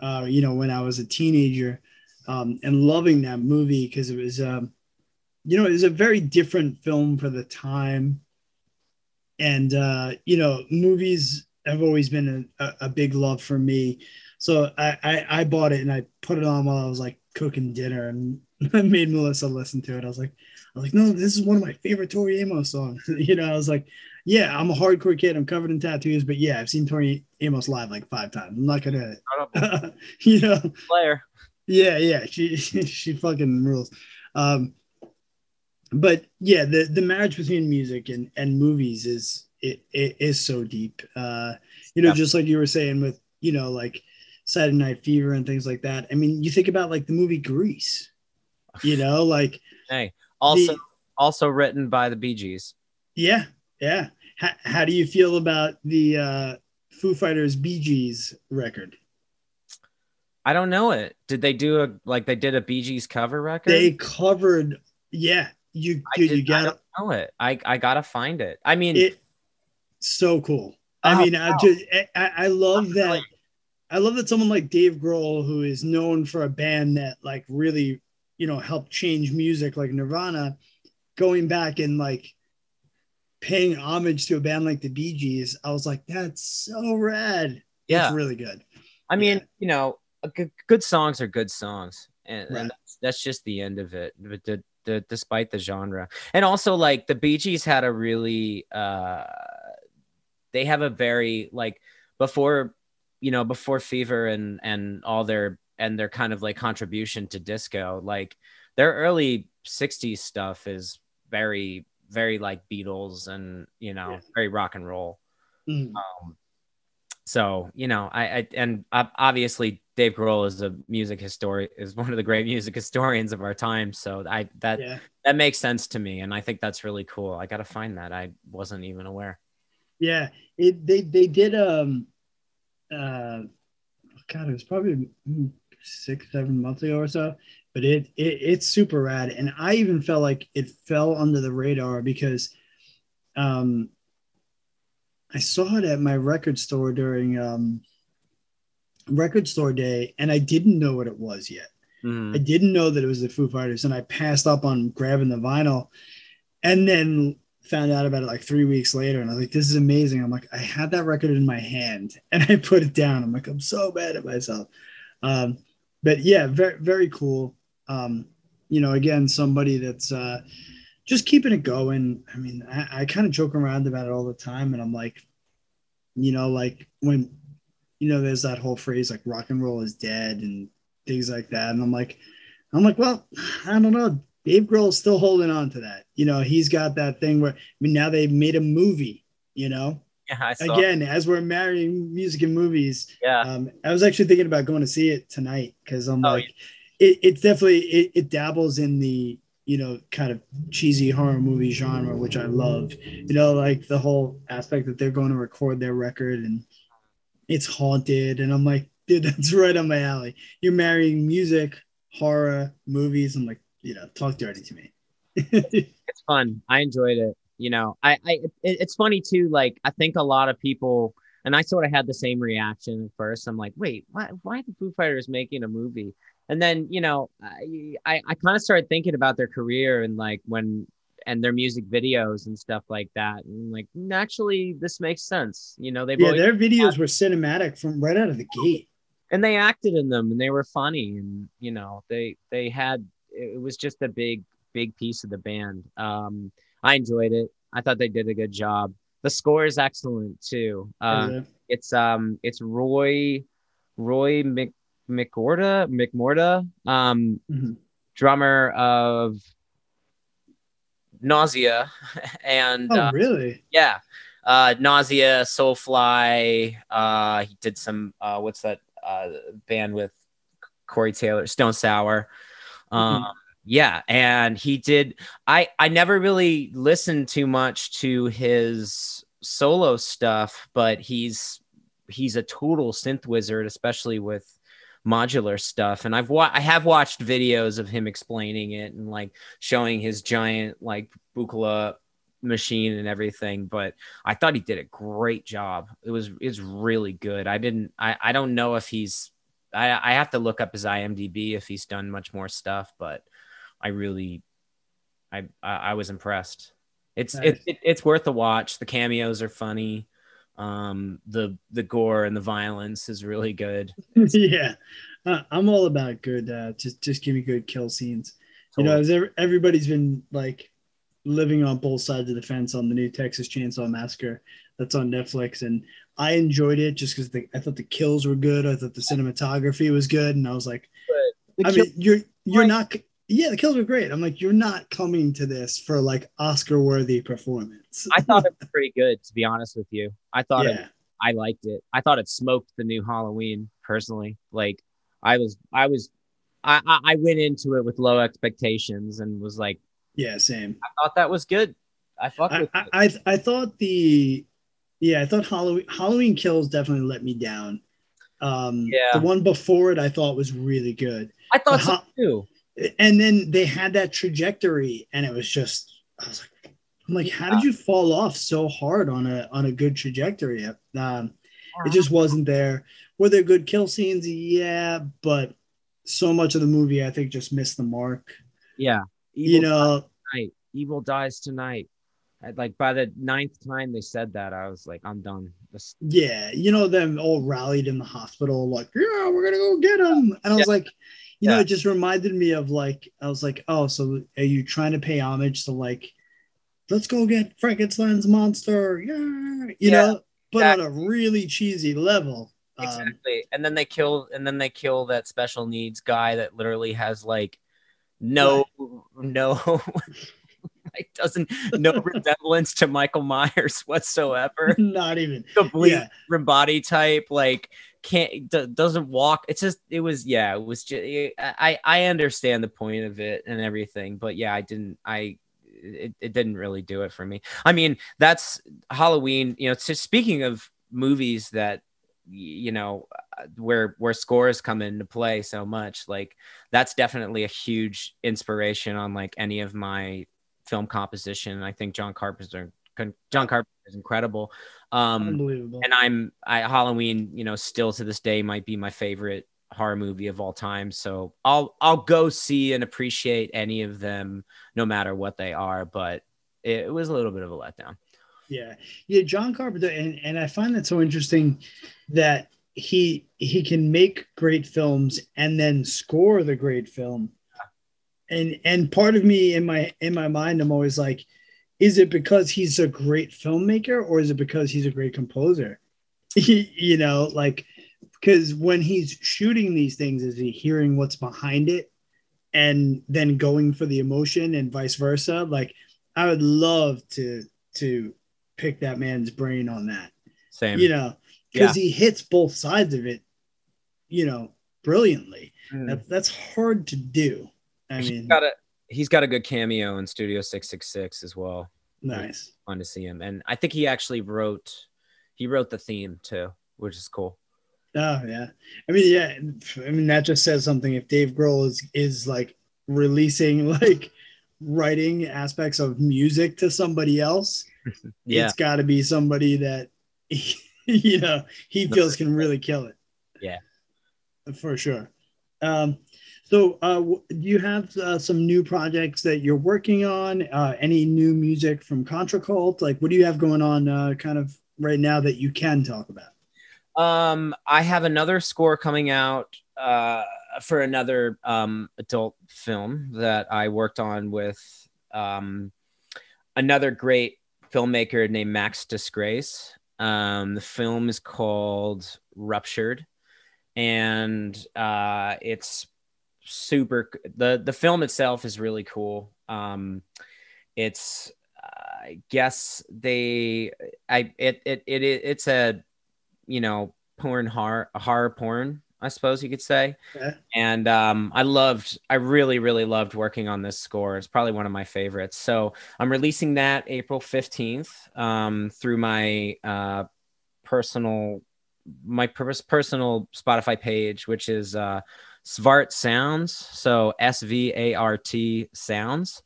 uh, you know, when I was a teenager, um, and loving that movie because it was, um, you know, it was a very different film for the time. And uh, you know, movies have always been a, a big love for me. So I, I, I bought it and I put it on while I was like cooking dinner and I made Melissa listen to it. I was like, I was like, no, this is one of my favorite Tori Amos songs. you know, I was like, yeah, I'm a hardcore kid. I'm covered in tattoos, but yeah, I've seen Tori Amos live like five times. I'm not gonna, you know, player. Yeah, yeah, she she fucking rules. Um, but yeah, the the marriage between music and and movies is it, it is so deep. Uh, you know, yeah. just like you were saying with you know like Saturday Night Fever and things like that. I mean, you think about like the movie Grease. You know, like hey, also the, also written by the Bee Gees. Yeah, yeah. How, how do you feel about the uh, Foo Fighters Bee Gees record? I don't know it. Did they do a like they did a Bee Gees cover record? They covered, yeah. You dude, did, you got to know it. I I gotta find it. I mean, it so cool. I oh, mean, wow. I just I, I love that. I love that someone like Dave Grohl, who is known for a band that like really, you know, helped change music like Nirvana, going back and like paying homage to a band like the Bee Gees, I was like, that's so rad. Yeah, it's really good. I mean, yeah. you know, good, good, songs are good songs, and, right. and that's, that's, just the end of it. But the, the, despite the genre, and also like the Bee Gees had a really, uh, they have a very like before, you know, before Fever and and all their and their kind of like contribution to disco, like their early '60s stuff is very very like Beatles and you know yeah. very rock and roll. Mm. Um, so you know, I, I and obviously Dave Grohl is a music historian, is one of the great music historians of our time. So I that yeah. that makes sense to me, and I think that's really cool. I got to find that. I wasn't even aware. Yeah, it they they did um, uh, God, it was probably six seven months ago or so but it, it it's super rad and i even felt like it fell under the radar because um i saw it at my record store during um record store day and i didn't know what it was yet Mhm. I didn't know that it was the Foo Fighters, and I passed up on grabbing the vinyl, and then found out about it like three weeks later, and I was like, "This is amazing." I'm like, I had that record in my hand, and I put it down. I'm like, I'm so mad at myself. Um, but yeah, very very cool. Um, you know, again, somebody that's uh, just keeping it going. I mean, I, I kind of joke around about it all the time, and I'm like, you know, like when you know, there's that whole phrase like rock and roll is dead and things like that. And I'm like, I'm like, well, I don't know. Dave Grohl is still holding on to that. You know, he's got that thing where I mean now they've made a movie, you know. Yeah. Again, as we're marrying music and movies, Yeah. um, I was actually thinking about going to see it tonight because I'm Oh, like, it, it's definitely it, it dabbles in the you know kind of cheesy horror movie genre, which I love. You know, like the whole aspect that they're going to record their record and it's haunted, and I'm like, dude, that's right on my alley. You're marrying music, horror, movies. I'm like, you know, talk dirty to me. it's fun. I enjoyed it. You know, I, I, it, it's funny too. Like, I think a lot of people, and I sort of had the same reaction at first. I'm like, wait, why, why the Foo Fighters making a movie? And then, you know, I, I, I kind of started thinking about their career and like when, and their music videos and stuff like that. And like, naturally, this makes sense. You know, they've yeah, their videos were cinematic from right out of the gate. and they acted in them and they were funny and you know they they had it was just a big big piece of the band um i enjoyed it i thought they did a good job the score is excellent too uh it's um it's roy roy Mc, mcmorda mcmorda um Mhm. drummer of nausea and Oh, uh, really? yeah. Uh Nausea, Soulfly, uh he did some uh what's that uh band with Corey Taylor, Stone Sour. Um yeah, and he did I I never really listened too much to his solo stuff, but he's he's a total synth wizard, especially with modular stuff. And I've wa- I have watched videos of him explaining it and like showing his giant like Buchla machine and everything but i thought he did a great job. It was it's really good. I didn't i i don't know if he's i i have to look up his imdb if he's done much more stuff but i really i i, I was impressed. It's Nice. it, it, it's worth a watch. The cameos are funny um the the gore and the violence is really good yeah, uh, I'm all about good. Uh, just just give me good kill scenes. You know, as ev- everybody's been like living on both sides of the fence on the new Texas Chainsaw Massacre that's on Netflix, and I enjoyed it just because I thought the kills were good. I thought the cinematography was good, and I was like, The I kill- mean, you're you're Right. not. Yeah, the kills were great. I'm like, you're not coming to this for like Oscar worthy performance. i thought it was pretty good to be honest with you i thought it I liked it. I thought it smoked the new Halloween personally. Like I was, I was, I, I I went into it with low expectations and was like, yeah, same. I thought that was good. I fucked I, with I, it. I I thought the yeah I thought Halloween Halloween Kills definitely let me down. Um, Yeah. the one before it I thought was really good, I thought so too. And then they had that trajectory, and it was just I was like, I'm like, how did you fall off so hard on a on a good trajectory? Um, it just wasn't there. Were there good kill scenes? Yeah, but so much of the movie I think just missed the mark. Yeah. you know, tonight. Evil dies tonight. Like by the ninth time they said that, I was like, I'm done. This, Yeah, you know them all rallied in the hospital, like, yeah, we're gonna go get him. And I was like, you know, Yeah. it just reminded me of like, I was like, oh, so are you trying to pay homage to like, let's go get Frankenstein's monster, yeah, you Yeah, know, but on a really cheesy level. Um, exactly. and then they kill, and then they kill that special needs guy that literally has like no, no, like doesn't no resemblance to Michael Myers whatsoever. not even. complete Yeah. body type like can't d- doesn't walk. It's just it was yeah it was just i i understand the point of it and everything but yeah i didn't i it, it didn't really do it for me. I mean that's halloween you know so speaking of movies that you know uh, where where scores come into play so much like that's definitely a huge inspiration on like any of my film composition. I think john carpenter john carpenter is incredible um Unbelievable. and I'm I Halloween, you know, still to this day might be my favorite horror movie of all time. So I'll I'll go see and appreciate any of them, no matter what they are. But it, it was a little bit of a letdown. Yeah, yeah, John Carpenter, and and I find that so interesting that he he can make great films and then score the great film. And and part of me in my in my mind, I'm always like, is it because he's a great filmmaker or is it because he's a great composer? you know, like because when he's shooting these things, is he hearing what's behind it and then going for the emotion and vice versa? Like, I would love to to pick that man's brain on that. Same. You know, because yeah. he hits both sides of it, you know, brilliantly. Mm. That, that's hard to do. I he's mean, got a he's got a good cameo in Studio Six Six Six as well. Nice. Fun to see him, and I think he actually wrote he wrote the theme too, which is cool. Oh yeah, I mean yeah, I mean that just says something. If Dave Grohl is is like releasing like writing aspects of music to somebody else, yeah. it's got to be somebody that you know he feels can really kill it. Yeah, for sure. Um, so, uh, do you have uh, some new projects that you're working on? Uh, any new music from Contra Cult? Like, what do you have going on, uh, kind of right now that you can talk about? Um, I have another score coming out uh, for another um, adult film that I worked on with um, another great filmmaker named Max Disgrace. Um, the film is called Ruptured, and uh, it's super. the The film itself is really cool. Um, it's I guess they I it it it it's a you know porn horror horror porn I suppose you could say. Okay. And um, I loved, I really, really loved working on this score. It's probably one of my favorites. So I'm releasing that April 15th um, through my uh, personal, my personal Spotify page, which is uh, Svart Sounds. So S V A R T Sounds.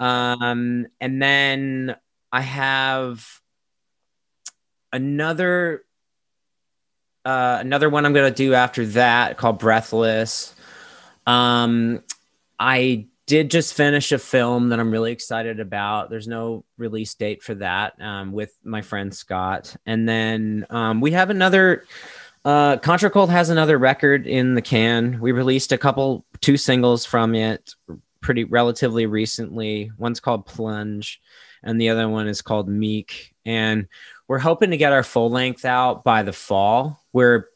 Um, and then I have another uh, another one I'm gonna do after that called Breathless. Um, I did just finish a film that I'm really excited about. There's no release date for that um, with my friend Scott, and then um, we have another. Uh, Contra Cult has another record in the can. We released a couple, two singles from it, pretty relatively recently. One's called Plunge, and the other one is called Meek. And we're hoping to get our full length out by the fall. We're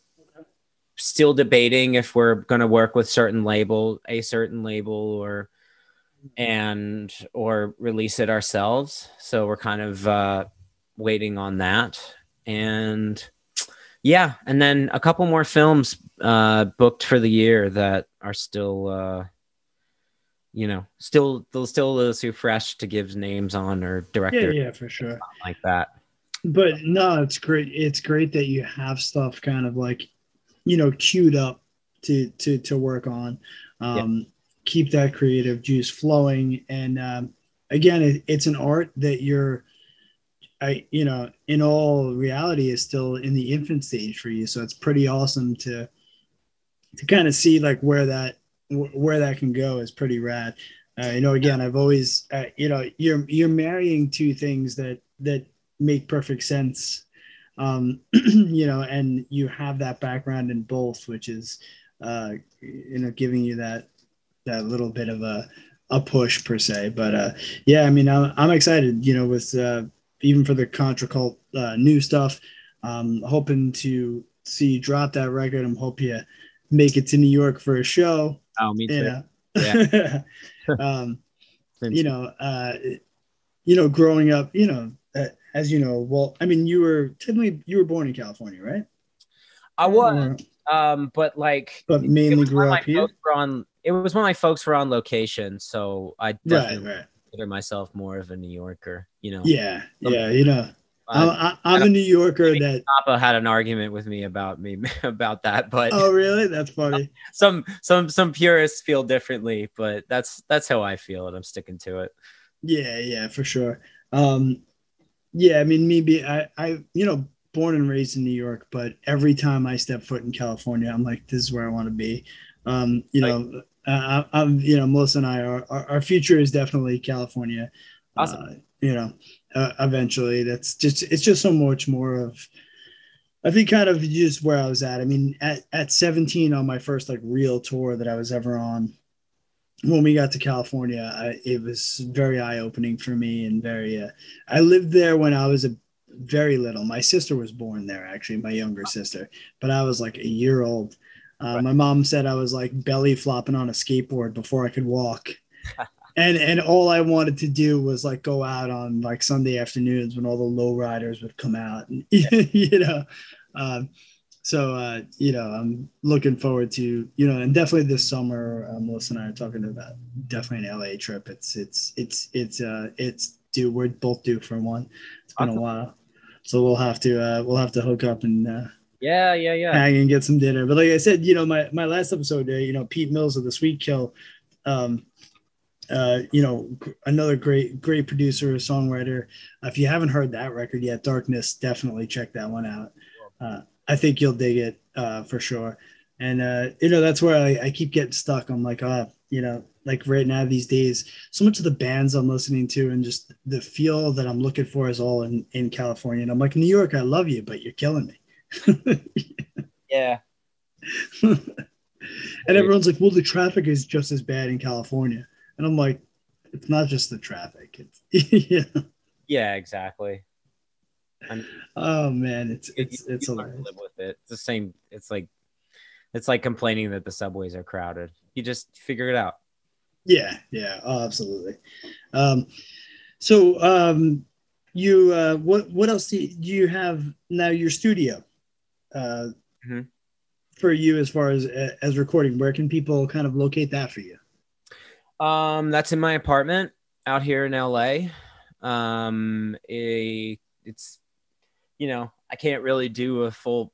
still debating if we're going to work with certain label, a certain label, or and or release it ourselves. So we're kind of uh, waiting on that. And yeah, and then a couple more films uh, booked for the year that are still, uh, you know, still still little too fresh to give names on or director. Yeah, yeah, for sure. Like that but no, it's great. It's great that you have stuff kind of like, you know, queued up to to to work on. Um, yeah. Keep that creative juice flowing, and um, again, it, it's an art that you're, I you know, in all reality, is still in the infant stage for you. So it's pretty awesome to to kind of see like where that where that can go is pretty rad. Uh, you know, again, I've always, uh, you know, you're you're marrying two things that that make perfect sense um, you know and you have that background in both which is uh, you know giving you that that little bit of a a push per se but uh yeah i mean i'm, I'm excited you know with uh even for the contra cult uh, new stuff um hoping to see you drop that record i'm hope you make it to new york for a show oh me too know? yeah um you know uh you know growing up you know uh, as you know, well, I mean, you were technically you were born in California, right? I was, um, but like, but mainly grew up here. On, it was when my folks were on location, so I definitely right, right. Consider myself more of a New Yorker. You know? Yeah, yeah. You know, I, am a New Yorker that Papa had an argument with me about me about that, but oh really? That's funny. Some some some purists feel differently, but that's that's how I feel, and I'm sticking to it. Yeah, yeah, for sure. Um, yeah, I mean, maybe I, I, you know, born and raised in New York, but every time I step foot in California, I'm like, this is where I want to be. Um, you know, uh, I'm, you know, Melissa and I are, our, our future is definitely California. Awesome. Uh, you know, uh, eventually that's just, it's just so much more of, I think kind of just where I was at. I mean, at, at 17 on my first like real tour that I was ever on, when we got to California, I, it was very eye opening for me and very, uh, I lived there when I was a very little. My sister was born there, actually, my younger sister, but I was like a year old. Uh, right. My mom said I was like belly flopping on a skateboard before I could walk. and and all I wanted to do was like go out on like Sunday afternoons when all the low riders would come out, and you know. Um, so uh, you know, I'm looking forward to you know, and definitely this summer, uh, Melissa and I are talking about definitely an LA trip. It's it's it's it's uh it's due. We're both due for one. It's been awesome. a while, so we'll have to uh, we'll have to hook up and. Uh, yeah, yeah, yeah. Hang and get some dinner. But like I said, you know, my my last episode, uh, you know, Pete Mills of the Sweet Kill, um, uh, you know, another great, great producer, songwriter. If you haven't heard that record yet, Darkness, definitely check that one out. Uh, I think you'll dig it uh, for sure. And uh, you know, that's where I, I keep getting stuck. I'm like, ah, you know, like right now these days, so much of the bands I'm listening to and just the feel that I'm looking for is all in in California. And I'm like, New York, I love you, but you're killing me. Yeah. and everyone's like, well, the traffic is just as bad in California. And I'm like, it's not just the traffic. It's yeah. Yeah, exactly. I'm, oh man, it's it's you, it's you live with it. It's the same. It's like it's like complaining that the subways are crowded. You just figure it out. Yeah, yeah, oh, absolutely. Um, so um, you uh, what what else do you have now? Your studio uh, mm-hmm. for you as far as as recording. Where can people kind of locate that for you? Um, that's in my apartment out here in LA. Um, a, it's, you know, I can't really do a full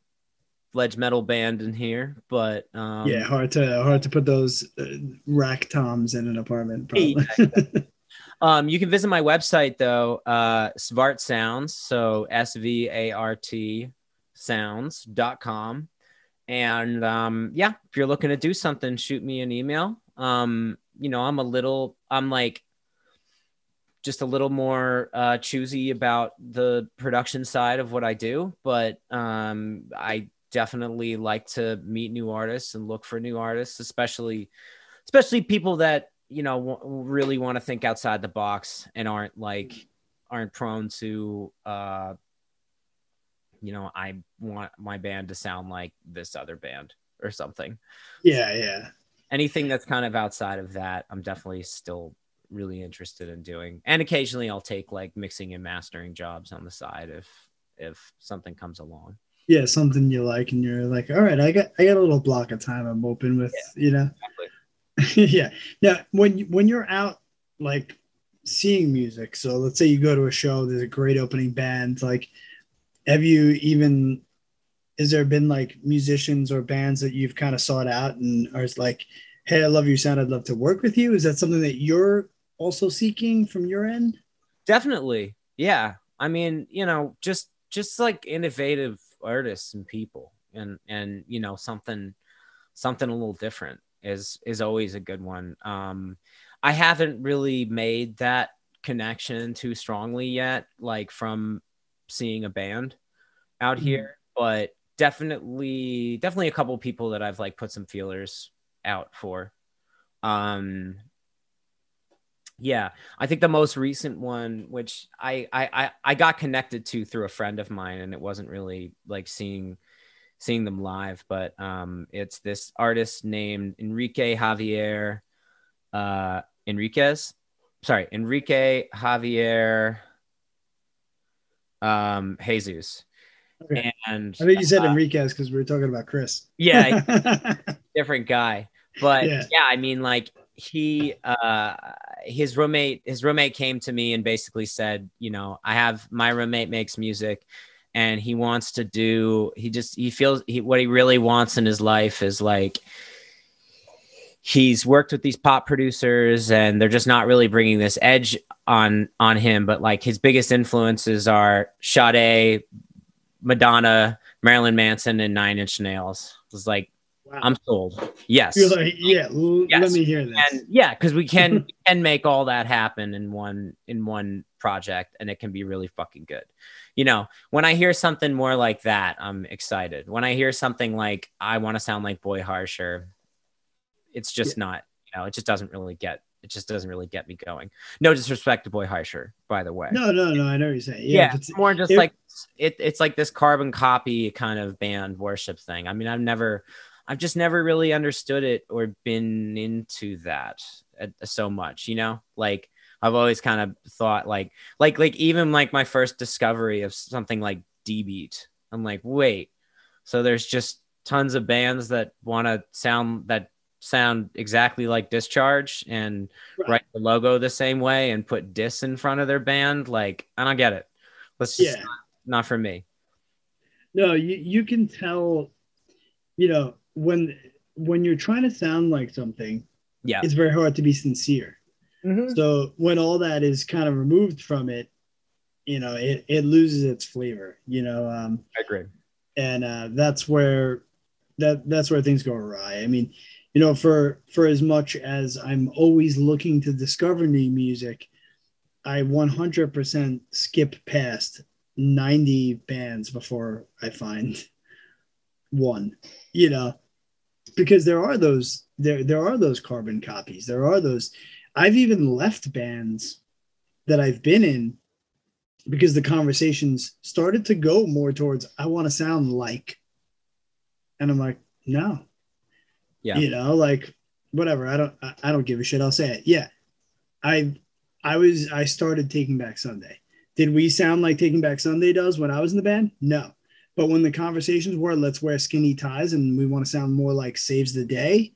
fledged metal band in here, but um, yeah, hard to hard to put those uh, rack toms in an apartment. Probably. um, you can visit my website though, uh, Svart Sounds, so S V A R T sounds.com. And um, yeah, if you're looking to do something, shoot me an email. Um, you know, I'm a little, I'm like just a little more uh, choosy about the production side of what I do, but um, I definitely like to meet new artists and look for new artists, especially, especially people that you know w- really want to think outside the box and aren't like aren't prone to uh you know i want my band to sound like this other band or something yeah yeah anything that's kind of outside of that, I'm definitely still really interested in doing. And occasionally I'll take like mixing and mastering jobs on the side if if something comes along. Yeah, something you like and you're like, all right, I got I got a little block of time I'm open with, yeah, you know. Exactly. yeah. Now when when you're out like seeing music, so let's say you go to a show, there's a great opening band, like have you even is there been like musicians or bands that you've kind of sought out and are like, hey, I love your sound. I'd love to work with you. Is that something that you're also seeking from your end? Definitely. Yeah. I mean, you know, just just like innovative artists and people and and you know, something something a little different is is always a good one. Um I haven't really made that connection too strongly yet, like from seeing a band out mm-hmm. here, but definitely definitely a couple people that I've like put some feelers out for. Um yeah, I think the most recent one, which I, I I got connected to through a friend of mine, and it wasn't really like seeing seeing them live, but um, it's this artist named Enrique Javier uh, Enriquez. Sorry, Enrique Javier um, Jesus. Okay. And I think you said uh, Enriquez because we were talking about Chris. Yeah, different guy. But yeah. yeah, I mean, like he, uh, his roommate, his roommate came to me and basically said, you know, I have my roommate makes music and he wants to do, he just, he feels he, what he really wants in his life is like, he's worked with these pop producers and they're just not really bringing this edge on on him but like his biggest influences are Sade, Madonna, Marilyn Manson, and Nine Inch Nails. It was like, wow. I'm sold. Yes. Like, yeah, l- yes. let me hear this. And yeah, because we can we can make all that happen in one in one project, and it can be really fucking good. You know, when I hear something more like that, I'm excited. When I hear something like I want to sound like Boy Harsher, it's just yeah. not. You know, it just doesn't really get it just doesn't really get me going. No disrespect to Boy Harsher, by the way. No, no, no. I know what you're saying. Yeah, yeah it's more just it, like it, it's like this carbon copy kind of band worship thing. I mean, I've never, I've just never really understood it or been into that uh, so much. You know, like I've always kind of thought like, like, like even like my first discovery of something like D Beat. I'm like, wait, so there's just tons of bands that want to sound that sound exactly like discharge and right. write the logo the same way and put dis in front of their band like i don't get it let's just yeah. not, not for me no you, you can tell you know when when you're trying to sound like something yeah it's very hard to be sincere mm-hmm. so when all that is kind of removed from it you know it, it loses its flavor you know um i agree and uh that's where that that's where things go awry i mean you know for for as much as i'm always looking to discover new music i 100% skip past 90 bands before i find one you know because there are those there there are those carbon copies. There are those i've even left bands that i've been in because the conversations started to go more towards i want to sound like and i'm like no yeah. You know, like whatever. I don't I, don't give a shit. I'll say it. Yeah. I I was I started Taking Back Sunday. Did we sound like Taking Back Sunday does when I was in the band? No. But when the conversations were let's wear skinny ties and we want to sound more like Saves the Day,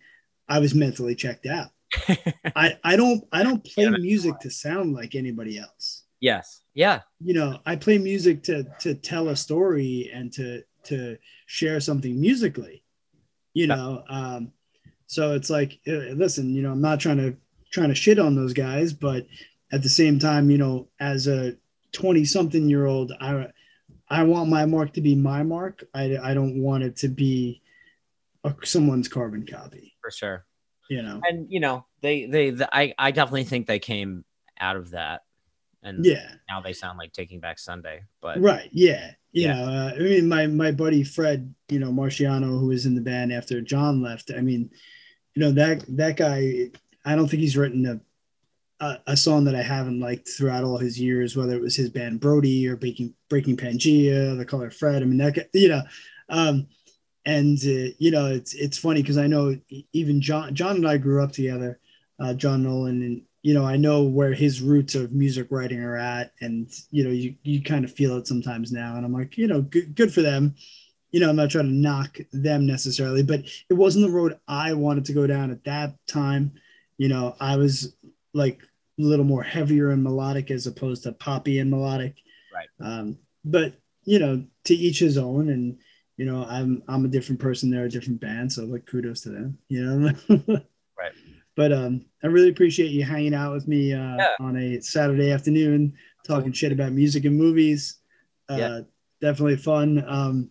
I was mentally checked out. I, I don't I don't play music to sound like anybody else. Yes. Yeah. You know, I play music to to tell a story and to to share something musically you know um, so it's like uh, listen you know i'm not trying to trying to shit on those guys but at the same time you know as a 20 something year old i i want my mark to be my mark. I i don't want it to be a, someone's carbon copy. For sure. You know? And you know they they the, i i definitely think they came out of that and yeah now they sound like taking back sunday but right yeah you yeah. know uh, i mean my my buddy fred you know marciano who was in the band after john left i mean you know that that guy i don't think he's written a a, song that i haven't liked throughout all his years whether it was his band brody or breaking breaking Pangaea the color fred i mean that you know um and uh, you know it's it's funny because i know even john john and i grew up together uh, john nolan and you know, I know where his roots of music writing are at, and you know, you you kind of feel it sometimes now, and I'm like, you know, good good for them. You know, I'm not trying to knock them necessarily, but it wasn't the road I wanted to go down at that time. You know, I was like a little more heavier and melodic as opposed to poppy and melodic. Right. Um, but you know, to each his own, and you know, I'm I'm a different person. They're a different band, so like kudos to them. You know. But um, I really appreciate you hanging out with me uh, yeah. on a Saturday afternoon, talking shit about music and movies. Uh, yeah. Definitely fun. Um,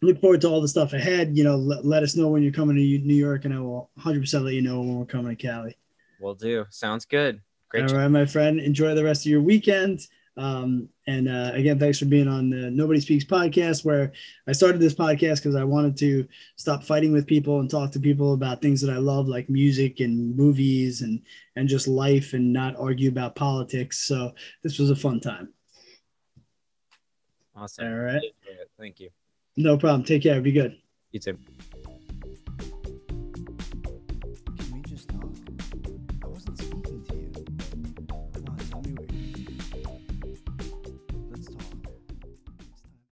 look forward to all the stuff ahead. You know, let, let us know when you're coming to New York, and I will 100% let you know when we're coming to Cali. Will do. Sounds good. Great. All right, my friend. Enjoy the rest of your weekend. Um, and uh, again, thanks for being on the Nobody Speaks podcast, where I started this podcast because I wanted to stop fighting with people and talk to people about things that I love, like music and movies and and just life, and not argue about politics. So this was a fun time. Awesome. All right. Thank you. No problem. Take care. Be good. You too.